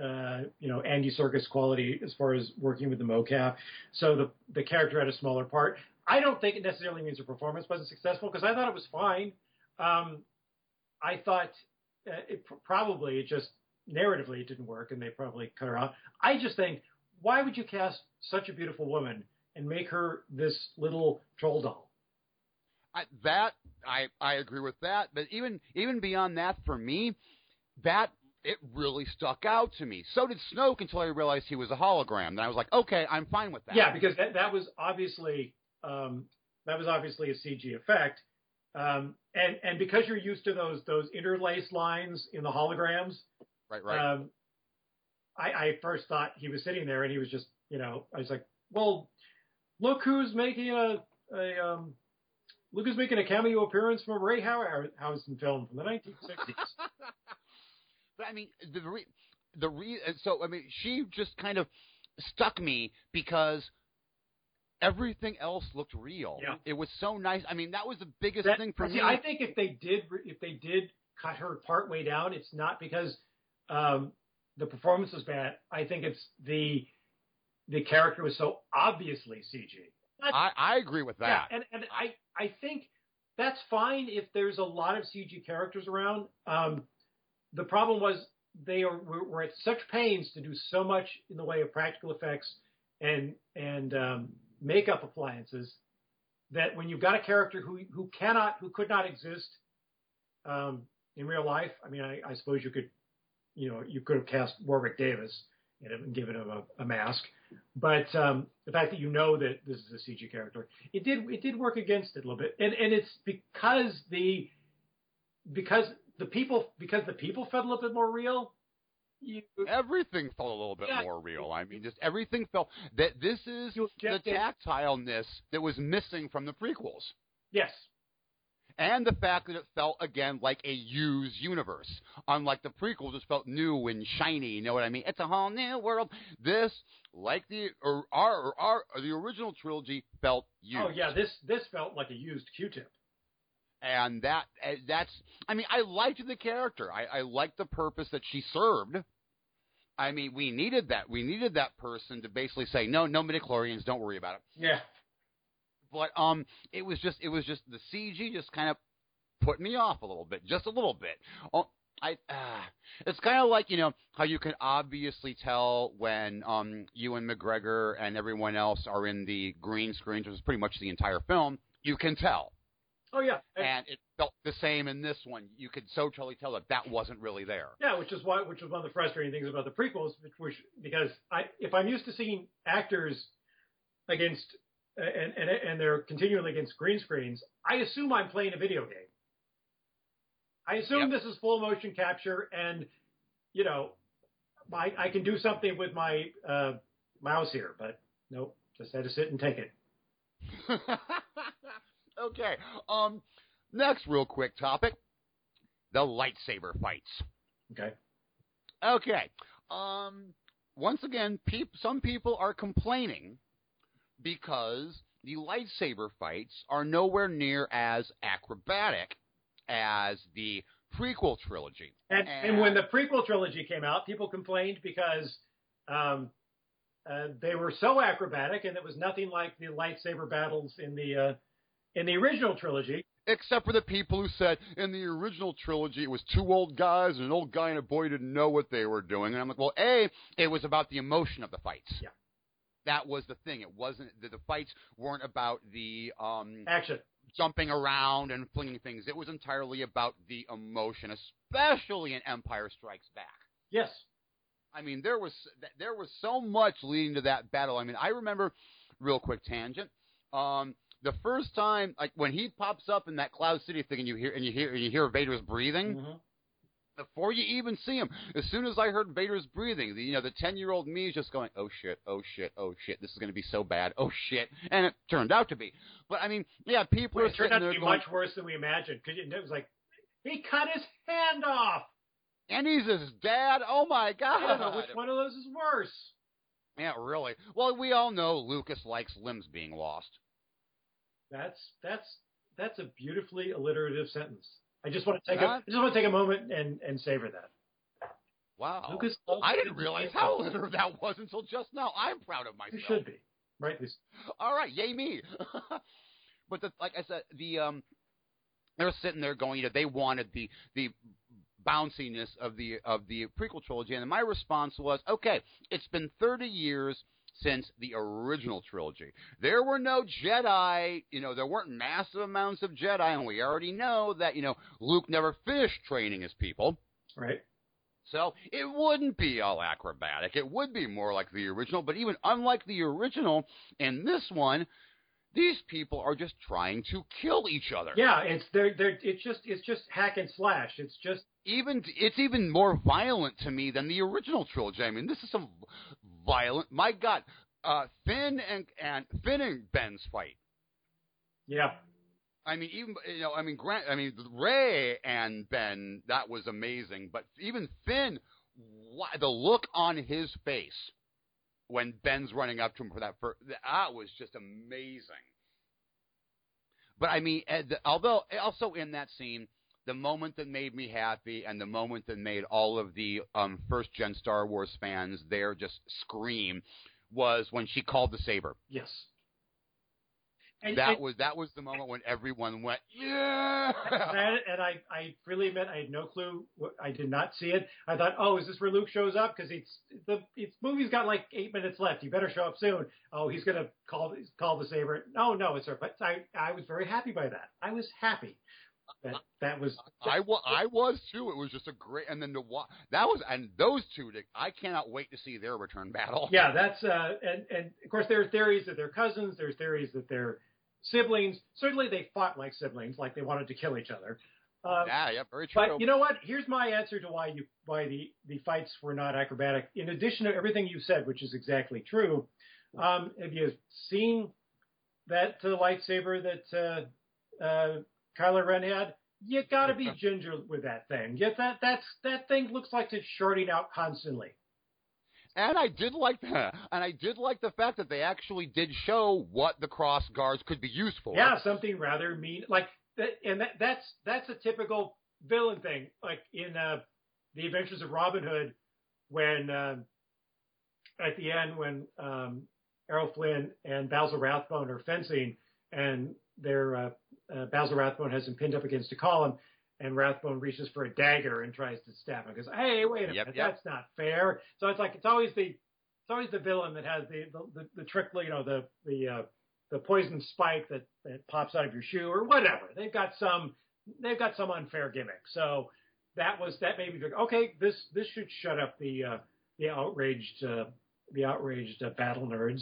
B: uh, you know, Andy Serkis quality as far as working with the mocap. So the the character had a smaller part. I don't think it necessarily means her performance wasn't successful because I thought it was fine. Um, I thought uh, it pr- probably it just narratively it didn't work and they probably cut her out. I just think why would you cast such a beautiful woman and make her this little troll doll?
A: I, that I I agree with that, but even even beyond that, for me, that it really stuck out to me. So did Snoke until I realized he was a hologram. Then I was like, okay, I'm fine with that.
B: Yeah, because that, that was obviously um, that was obviously a CG effect, um, and and because you're used to those those interlaced lines in the holograms,
A: right, right.
B: um, I, I first thought he was sitting there and he was just you know I was like, well, look who's making a a um, look who's making a cameo appearance from a Ray Harryhausen film from the 1960s. <laughs>
A: But I mean, the re, the re, so I mean, she just kind of stuck me because everything else looked real.
B: Yeah.
A: It was so nice. I mean, that was the biggest
B: That-
A: thing for
B: see,
A: me.
B: I think if they did, if they did cut her part way down, it's not because um, the performance was bad. I think it's the the character was so obviously CG.
A: I, I agree with that.
B: Yeah, and and I I think that's fine if there's a lot of CG characters around. Um, the problem was they are were, were at such pains to do so much in the way of practical effects and and um, makeup appliances that when you've got a character who who cannot who could not exist um, in real life. I mean, I, I suppose you could, you know, you could have cast Warwick Davis and given him a, a mask, but um, the fact that you know that this is a CG character, it did it did work against it a little bit, and and it's because the because the people because the people felt a little bit more real. You,
A: everything felt a little bit
B: Yeah.
A: more real. I mean, just everything felt that this is the tactileness that was missing from the prequels.
B: yes,
A: and the fact that it felt again like a used universe. Unlike the prequels, it felt new and shiny. You know what I mean? It's a whole new world. This, like the or our, or our the original trilogy, felt used.
B: oh yeah, this this felt like a used Q-tip.
A: and that uh, that's. I mean, I liked the character. I, I liked the purpose that she served. I mean, we needed that. We needed that person to basically say, no, no midichlorians, don't worry about it.
B: Yeah,
A: but um, it was just it was just the CG just kind of put me off a little bit, just a little bit. Oh, I uh, it's kind of like you know how you can obviously tell when um Ewan McGregor and everyone else are in the green screens, which is pretty much the entire film. You can tell,
B: oh yeah, and-
A: and it felt the same in this one. You could so totally tell that that wasn't really there.
B: Yeah, which is why, which was one of the frustrating things about the prequels, which, which because I, if I'm used to seeing actors against and and and they're continually against green screens, I assume I'm playing a video game. I assume this is full motion capture, and you know, I, I can do something with my uh, mouse here, but nope, just had to sit and take it. <laughs>
A: okay. Um. Next, real quick topic: the lightsaber fights.
B: Okay.
A: Okay. Um. Once again, peop- some people are complaining because the lightsaber fights are nowhere near as acrobatic as the prequel trilogy.
B: And, and when the prequel trilogy came out, people complained because um, uh, they were so acrobatic, and it was nothing like the lightsaber battles in the uh, in the original trilogy.
A: Except for the people who said in the original trilogy it was two old guys and an old guy and a boy didn't know what they were doing. And I'm like, well, A, it was about the emotion of the fights.
B: Yeah.
A: That was the thing. It wasn't the, the fights weren't about the um,
B: Action.
A: jumping around and flinging things. It was entirely about the emotion, especially in Empire Strikes Back.
B: Yes.
A: I mean, there was there was so much leading to that battle. I mean, I remember, real quick tangent. Um, the first time, like when he pops up in that Cloud City thing, and you hear and you hear and you hear Vader's breathing
B: Mhm.
A: Before you even see him. As soon as I heard Vader's breathing, the, you know, the ten year old me is just going, "Oh shit, oh shit, oh shit, this is going to be so bad, oh shit," and it turned out to be. But I mean, yeah, people
B: Well,
A: are
B: it turned out to be
A: going,
B: much worse than we imagined because it was like he cut his hand off.
A: and he's his dad. Oh my god!
B: I don't know which one of those is worse.
A: Yeah, really. Well, we all know Lucas likes limbs being lost.
B: That's that's that's a beautifully alliterative sentence. I just want to take a,
A: Huh?
B: I just want to take a moment and and savor that.
A: Wow.
B: Lucas,
A: I didn't realize how literal that was until just now. I'm proud of myself.
B: You should be Right.
A: All right, yay me. <laughs> but the, like I said, the um, they're sitting there going, you know, they wanted the the bounciness of the of the prequel trilogy, and my response was, okay, it's been 30 years since the original trilogy. There were no Jedi, you know, there weren't massive amounts of Jedi, and we already know that, you know, Luke never finished training his people.
B: Right.
A: So it wouldn't be all acrobatic. It would be more like the original. But even unlike the original, in this one, these people are just trying to kill each other.
B: Yeah, it's they're they're it's just it's just hack and slash. It's just
A: Even it's even more violent to me than the original trilogy. I mean, this is some violent. My God, uh, Finn and and Finn and Ben's fight.
B: yeah.
A: I mean, even you know, I mean, Grant, I mean, Rey and Ben, that was amazing. But even Finn, the look on his face when Ben's running up to him for that, first, that was just amazing. But I mean, eh, although also in that scene, the moment that made me happy and the moment that made all of the um, first gen Star Wars fans there just scream was when she called the saber.
B: Yes. And,
A: That
B: and,
A: was that was the moment when everyone went, yeah.
B: and, and I, I freely admit I had no clue. What, I did not see it. I thought, oh, is this where Luke shows up? Because it's the it's movie's got like eight minutes left. You better show up soon. Oh, he's gonna call call the saber. No, no, it's her. But I I was very happy by that. I was happy. That that was.
A: I was, I was too. It was just a great, and then the that was, and those two, I cannot wait to see their return battle.
B: Yeah, that's uh, and and of course there are theories that they're cousins. There's theories that they're siblings. Certainly they fought like siblings, like they wanted to kill each other.
A: Um, yeah, yeah, very true.
B: But you know what? Here's my answer to why you why the the fights were not acrobatic. In addition to everything you said, which is exactly true, um, have you seen that uh, lightsaber that uh, uh, Kylo Ren had? You got to be ginger with that thing. Get that that's that thing looks like it's shorting out constantly.
A: And I did like that. And I did like the fact that they actually did show what the cross guards could be used for.
B: Yeah, something rather mean. Like that, and that, that's that's a typical villain thing. Like in uh, the Adventures of Robin Hood, when uh, at the end when um, Errol Flynn and Basil Rathbone are fencing, and they're uh, uh, Basil Rathbone has him pinned up against a column, and Rathbone reaches for a dagger and tries to stab him. Goes, hey, wait a
A: yep,
B: minute,
A: yep.
B: that's not fair. So it's like it's always the it's always the villain that has the the, the, the trick, you know, the the uh, the poison spike that, that pops out of your shoe or whatever. They've got some they've got some unfair gimmick. So that was that made me think, okay, this this should shut up the uh, the outraged uh, the outraged uh, battle nerds.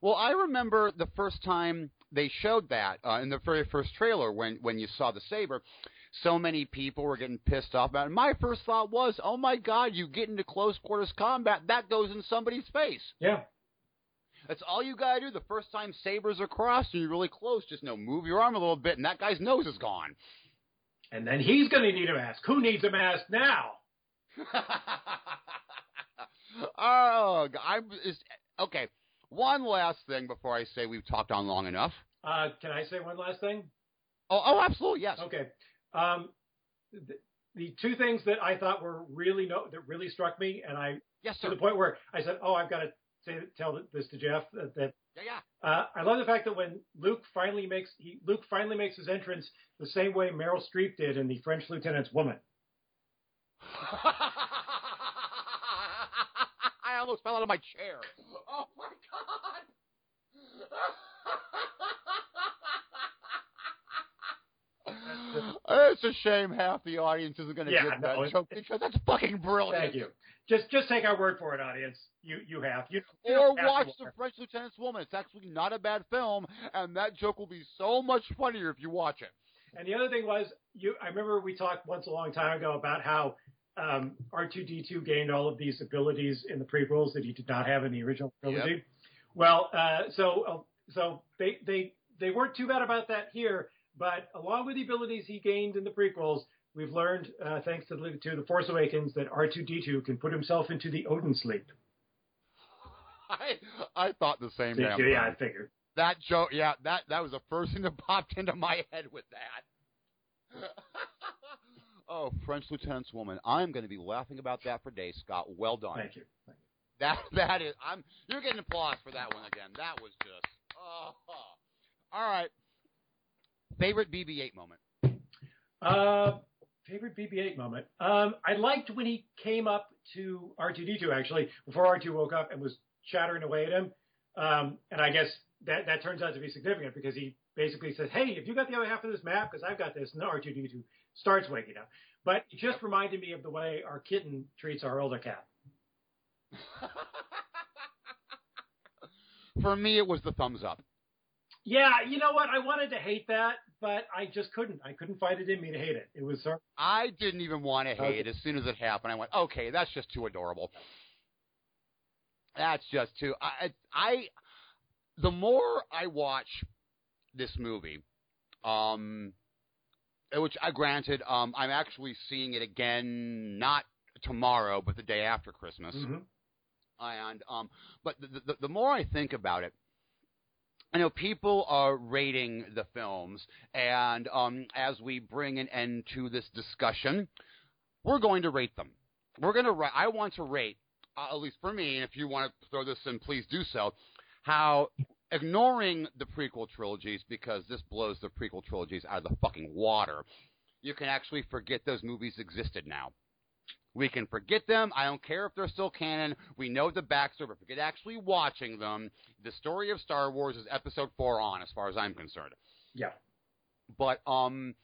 A: Well, I remember the first time they showed that uh, in the very first trailer when when you saw the saber. So many people were getting pissed off about it. My first thought was, "Oh my God, you get into close quarters combat, that goes in somebody's face."
B: Yeah,
A: that's all you gotta do. The first time sabers are crossed and you're really close, just know move your arm a little bit, and that guy's nose is gone.
B: And then he's gonna need a mask. Who needs a mask now? <laughs>
A: oh, I'm just, okay. One last thing before I say we've talked on long enough.
B: Uh, can I say one last thing?
A: Oh, oh, absolutely, yes.
B: Okay. Um, the, the two things that I thought were really no, that really struck me, and I
A: yes, sir.
B: to the point where I said, "Oh, I've got to say tell this to Jeff that, that
A: yeah, yeah.
B: Uh, I love the fact that when Luke finally makes he Luke finally makes his entrance the same way Meryl Streep did in the French Lieutenant's Woman. <laughs>
A: Almost fell out of my chair. Oh my god. <laughs> it's a shame half the audience isn't going to
B: yeah,
A: get
B: no,
A: that joke because that's fucking brilliant.
B: Thank you. Just just take our word for it, audience. You you have. You, you
A: or watch the French Lieutenant's Woman. It's actually not a bad film, and that joke will be so much funnier if you watch it.
B: And the other thing was, you. I remember we talked once a long time ago about how um, R2D2 gained all of these abilities in the prequels that he did not have in the original trilogy.
A: Yep.
B: Well, uh, so uh, so they they they weren't too bad about that here, but along with the abilities he gained in the prequels, we've learned, uh, thanks to the, to the Force Awakens, that R2D2 can put himself into the Odin sleep. <laughs>
A: I I thought the same
B: Did
A: damn
B: you?
A: thing.
B: Yeah, I figured.
A: That joke, yeah, that that was the first thing that <laughs> popped into my head with that. <laughs> oh, French Lieutenant's Woman. I'm going to be laughing about that for days, Scott. Well done.
B: Thank you. Thank you.
A: That that is. I'm. You're getting applause for that one again. That was just. Oh. All right. Favorite BB-8 moment.
B: Uh, favorite BB-8 moment. Um, I liked when he came up to R2D2 actually before R2 woke up and was chattering away at him. Um, and I guess that that turns out to be significant because he basically says, "Hey, if you got the other half of this map, because I've got this," and R2D2 starts waking up. But it just reminded me of the way our kitten treats our older cat. <laughs>
A: For me, it was the thumbs up.
B: Yeah, you know what? I wanted to hate that, but I just couldn't. I couldn't fight it in me to hate it. It was. Sort
A: I didn't even want to hate it. As soon as it happened, I went, "Okay, that's just too adorable." That's just too. I, I, the more I watch this movie, um, which I granted, um, I'm actually seeing it again, not tomorrow, but the day after Christmas.
B: Mm-hmm.
A: And um, but the, the the more I think about it, I know people are rating the films, and um, as we bring an end to this discussion, we're going to rate them. We're going to. Ra- I want to rate, uh, at least for me, and if you want to throw this in, please do so. How ignoring the prequel trilogies because this blows the prequel trilogies out of the fucking water. You can actually forget those movies existed now. We can forget them. I don't care if they're still canon. We know the backstory, but forget actually watching them. The story of Star Wars is episode four on, as far as I'm concerned.
B: Yeah.
A: But um,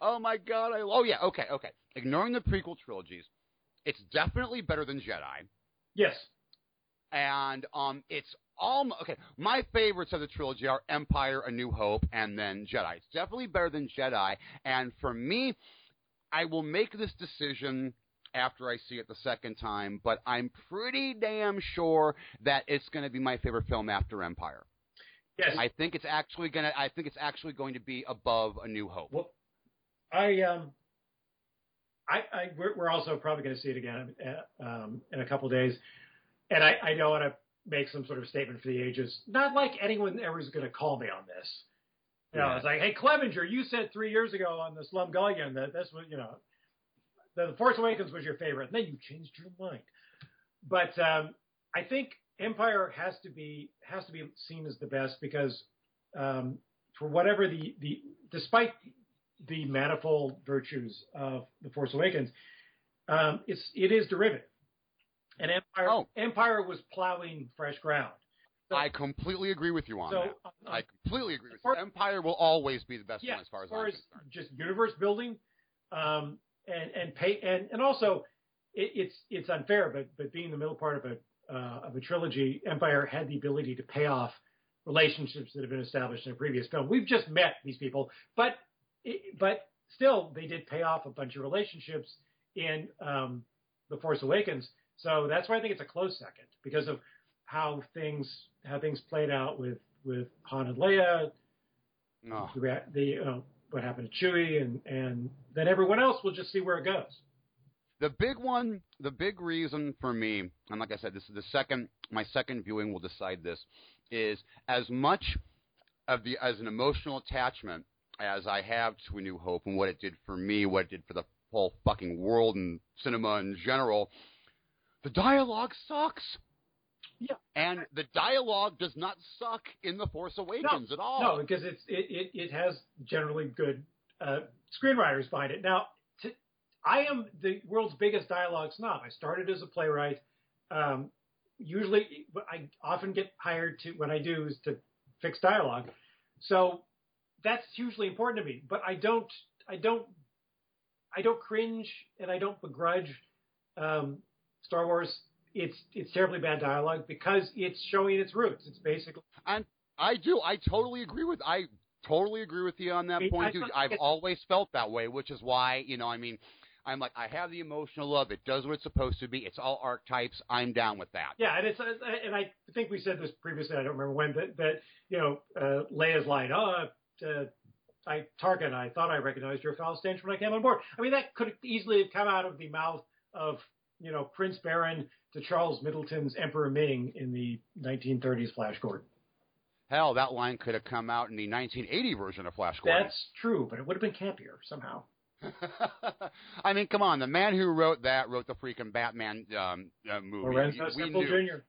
A: Oh my god! I oh yeah. Okay, okay. Ignoring the prequel trilogies, it's definitely better than Jedi.
B: Yes.
A: And um, it's all okay. My favorites of the trilogy are Empire, A New Hope, and then Jedi. It's definitely better than Jedi. And for me, I will make this decision after I see it the second time, but I'm pretty damn sure that it's going to be my favorite film after Empire.
B: Yes.
A: I think it's actually going to. I think it's actually going to be above A New Hope.
B: Well, I um, I, I we're, we're also probably going to see it again uh, um, in a couple days, and I, I don't want to make some sort of statement for the ages. Not like anyone ever is going to call me on this. You know,
A: Yeah.
B: it's like, hey, Clevenger, you said three years ago on the Slumgullion that this was, you know, the, the Force Awakens was your favorite, and then you changed your mind. But um, I think Empire has to be has to be seen as the best because um, for whatever the the despite the manifold virtues of the Force Awakens, um, it's it is derivative, and Empire
A: Oh.
B: Empire was plowing fresh ground. So-
A: I completely agree with you on
B: so
A: that.
B: um,
A: I completely agree with you. Empire will always be the best
B: yeah,
A: one as far as,
B: as far as just universe building, um, and and pay and and also it, it's it's unfair, but but being the middle part of a uh, of a trilogy, Empire had the ability to pay off relationships that have been established in a previous film. We've just met these people, but it, but still they did pay off a bunch of relationships in um, the Force Awakens. So that's why I think it's a close second because of how things how things played out with with Han and Leia,
A: No.
B: the, the uh, what happened to Chewie, and and then everyone else will just see where it goes.
A: The big one, the big reason for me, and like I said, this is the second, my second viewing will decide this, is as much of the as an emotional attachment as I have to A New Hope and what it did for me, what it did for the whole fucking world and cinema in general. The dialogue sucks.
B: Yeah.
A: And the dialogue does not suck in The Force Awakens at all.
B: No, because it's it it, it has generally good uh, screenwriters behind it. Now, to, I am the world's biggest dialogue snob. I started as a playwright. Um, usually, I often get hired to when I do is to fix dialogue. So that's hugely important to me. But I don't I don't I don't cringe and I don't begrudge um, Star Wars. It's it's terribly bad dialogue because it's showing its roots. It's basically And
A: I do. I totally agree with. I totally agree with you on that point
B: I
A: too. I've always felt that way, which is why you know. I mean, I'm like I have the emotional love. It does what it's supposed to be. It's all archetypes. I'm down with that.
B: Yeah, and it's and I think we said this previously. I don't remember when that that you know uh, Leia's line. Oh, uh, I Tarkin. I thought I recognized your foul stench when I came on board. I mean, that could easily have come out of the mouth of you know Prince Barin to Charles Middleton's Emperor Ming in the 1930s Flash Gordon.
A: Hell, that line could have come out in the 1980 version of Flash Gordon.
B: That's true, but it would have been campier somehow. <laughs>
A: I mean, come on. The man who wrote that wrote the freaking Batman um, uh, movie.
B: Lorenzo
A: we
B: Semple
A: knew.
B: Jr.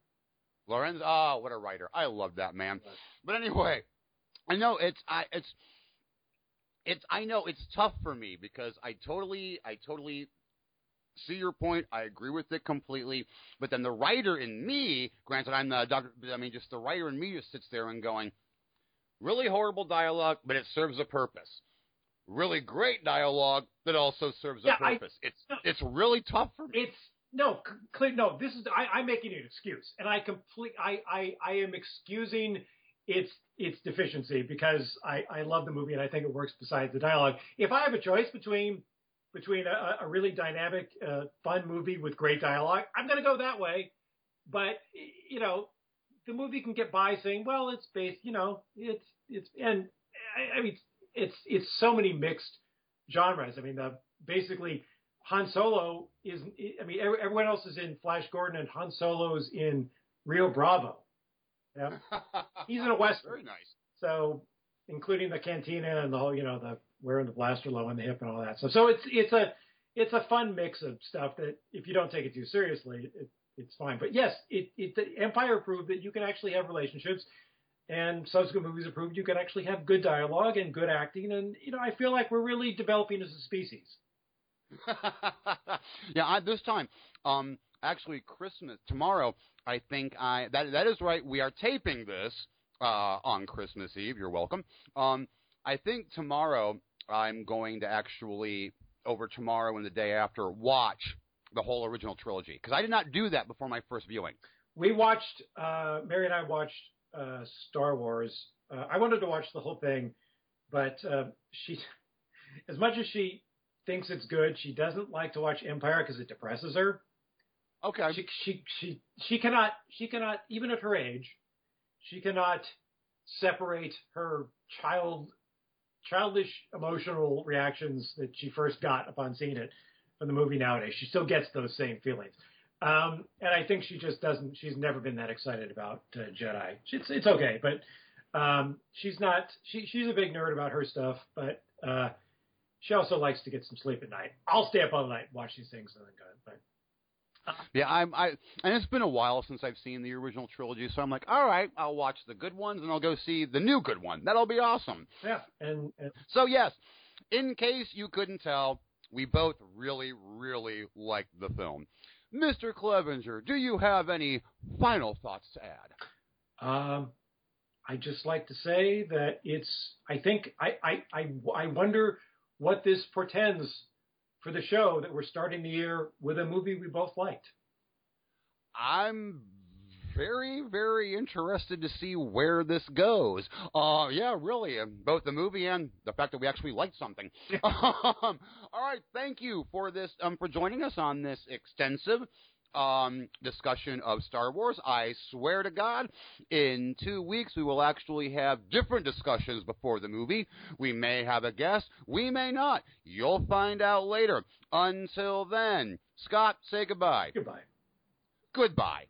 A: Lorenzo, oh, what a writer! I love that man. But anyway, I know it's I it's it's I know it's tough for me because I totally I totally see your point. I agree with it completely. But then the writer in me, granted I'm the doctor, I mean just the writer in me just sits there and going, really horrible dialogue, but it serves a purpose. Really great dialogue that also serves a
B: Yeah, I-
A: purpose. it's it's really tough for me.
B: It's no, clear. No, this is I, I'm making an excuse, and I complete. I, I I am excusing its its deficiency because I I love the movie and I think it works besides the dialogue. If I have a choice between between a, a really dynamic, uh, fun movie with great dialogue, I'm going to go that way. But you know, the movie can get by saying, well, it's based. You know, it's it's and I, I mean, it's it's so many mixed genres. I mean, the basically Han Solo is, I mean, everyone else is in Flash Gordon and Han Solo's in Rio Bravo. Yeah. <laughs> He's in a Western.
A: Very nice.
B: So, including the cantina and the whole, you know, the wearing the blaster low on the hip and all that stuff. So it's, it's a, it's a fun mix of stuff that if you don't take it too seriously, it, it's fine. But yes, it, it, the Empire proved that you can actually have relationships and subsequent movies proved you can actually have good dialogue and good acting. And, you know, I feel like we're really developing as a species. <laughs>
A: yeah, I, this time, um, actually Christmas tomorrow. I think I that that is right. We are taping this uh, on Christmas Eve. You're welcome. Um, I think tomorrow I'm going to actually over tomorrow and the day after watch the whole original trilogy because I did not do that before my first viewing.
B: We watched. Uh, Mary and I watched uh, Star Wars. Uh, I wanted to watch the whole thing, but uh, she, <laughs> as much as she thinks it's good, she doesn't like to watch Empire because it depresses her.
A: Okay.
B: She she she she cannot she cannot even at her age, she cannot separate her child childish emotional reactions that she first got upon seeing it from the movie nowadays. She still gets those same feelings. Um, and I think she just doesn't. She's never been that excited about uh, Jedi. It's it's okay, but um, she's not. She she's a big nerd about her stuff, but uh, she also likes to get some sleep at night. I'll stay up all night watch these things and then go. But
A: yeah, I'm. I and it's been a while since I've seen the original trilogy, so I'm like, all right, I'll watch the good ones and I'll go see the new good one. That'll be awesome.
B: yeah, and, and
A: So yes, in case you couldn't tell, we both really, really like the film. Mr. Clevenger, do you have any final thoughts to add?
B: Um, I just like to say that it's. I think I, I I I wonder what this portends for the show that we're starting the year with a movie we both liked.
A: I'm very, very interested to see where this goes. Uh, yeah, really, uh, both the movie and the fact that we actually liked something. <laughs> um, all right, thank you for this, um, for joining us on this extensive um, discussion of Star Wars. I swear to God, in two weeks we will actually have different discussions before the movie. We may have a guest, we may not. You'll find out later. Until then, Scott, say goodbye.
B: Goodbye.
A: Goodbye.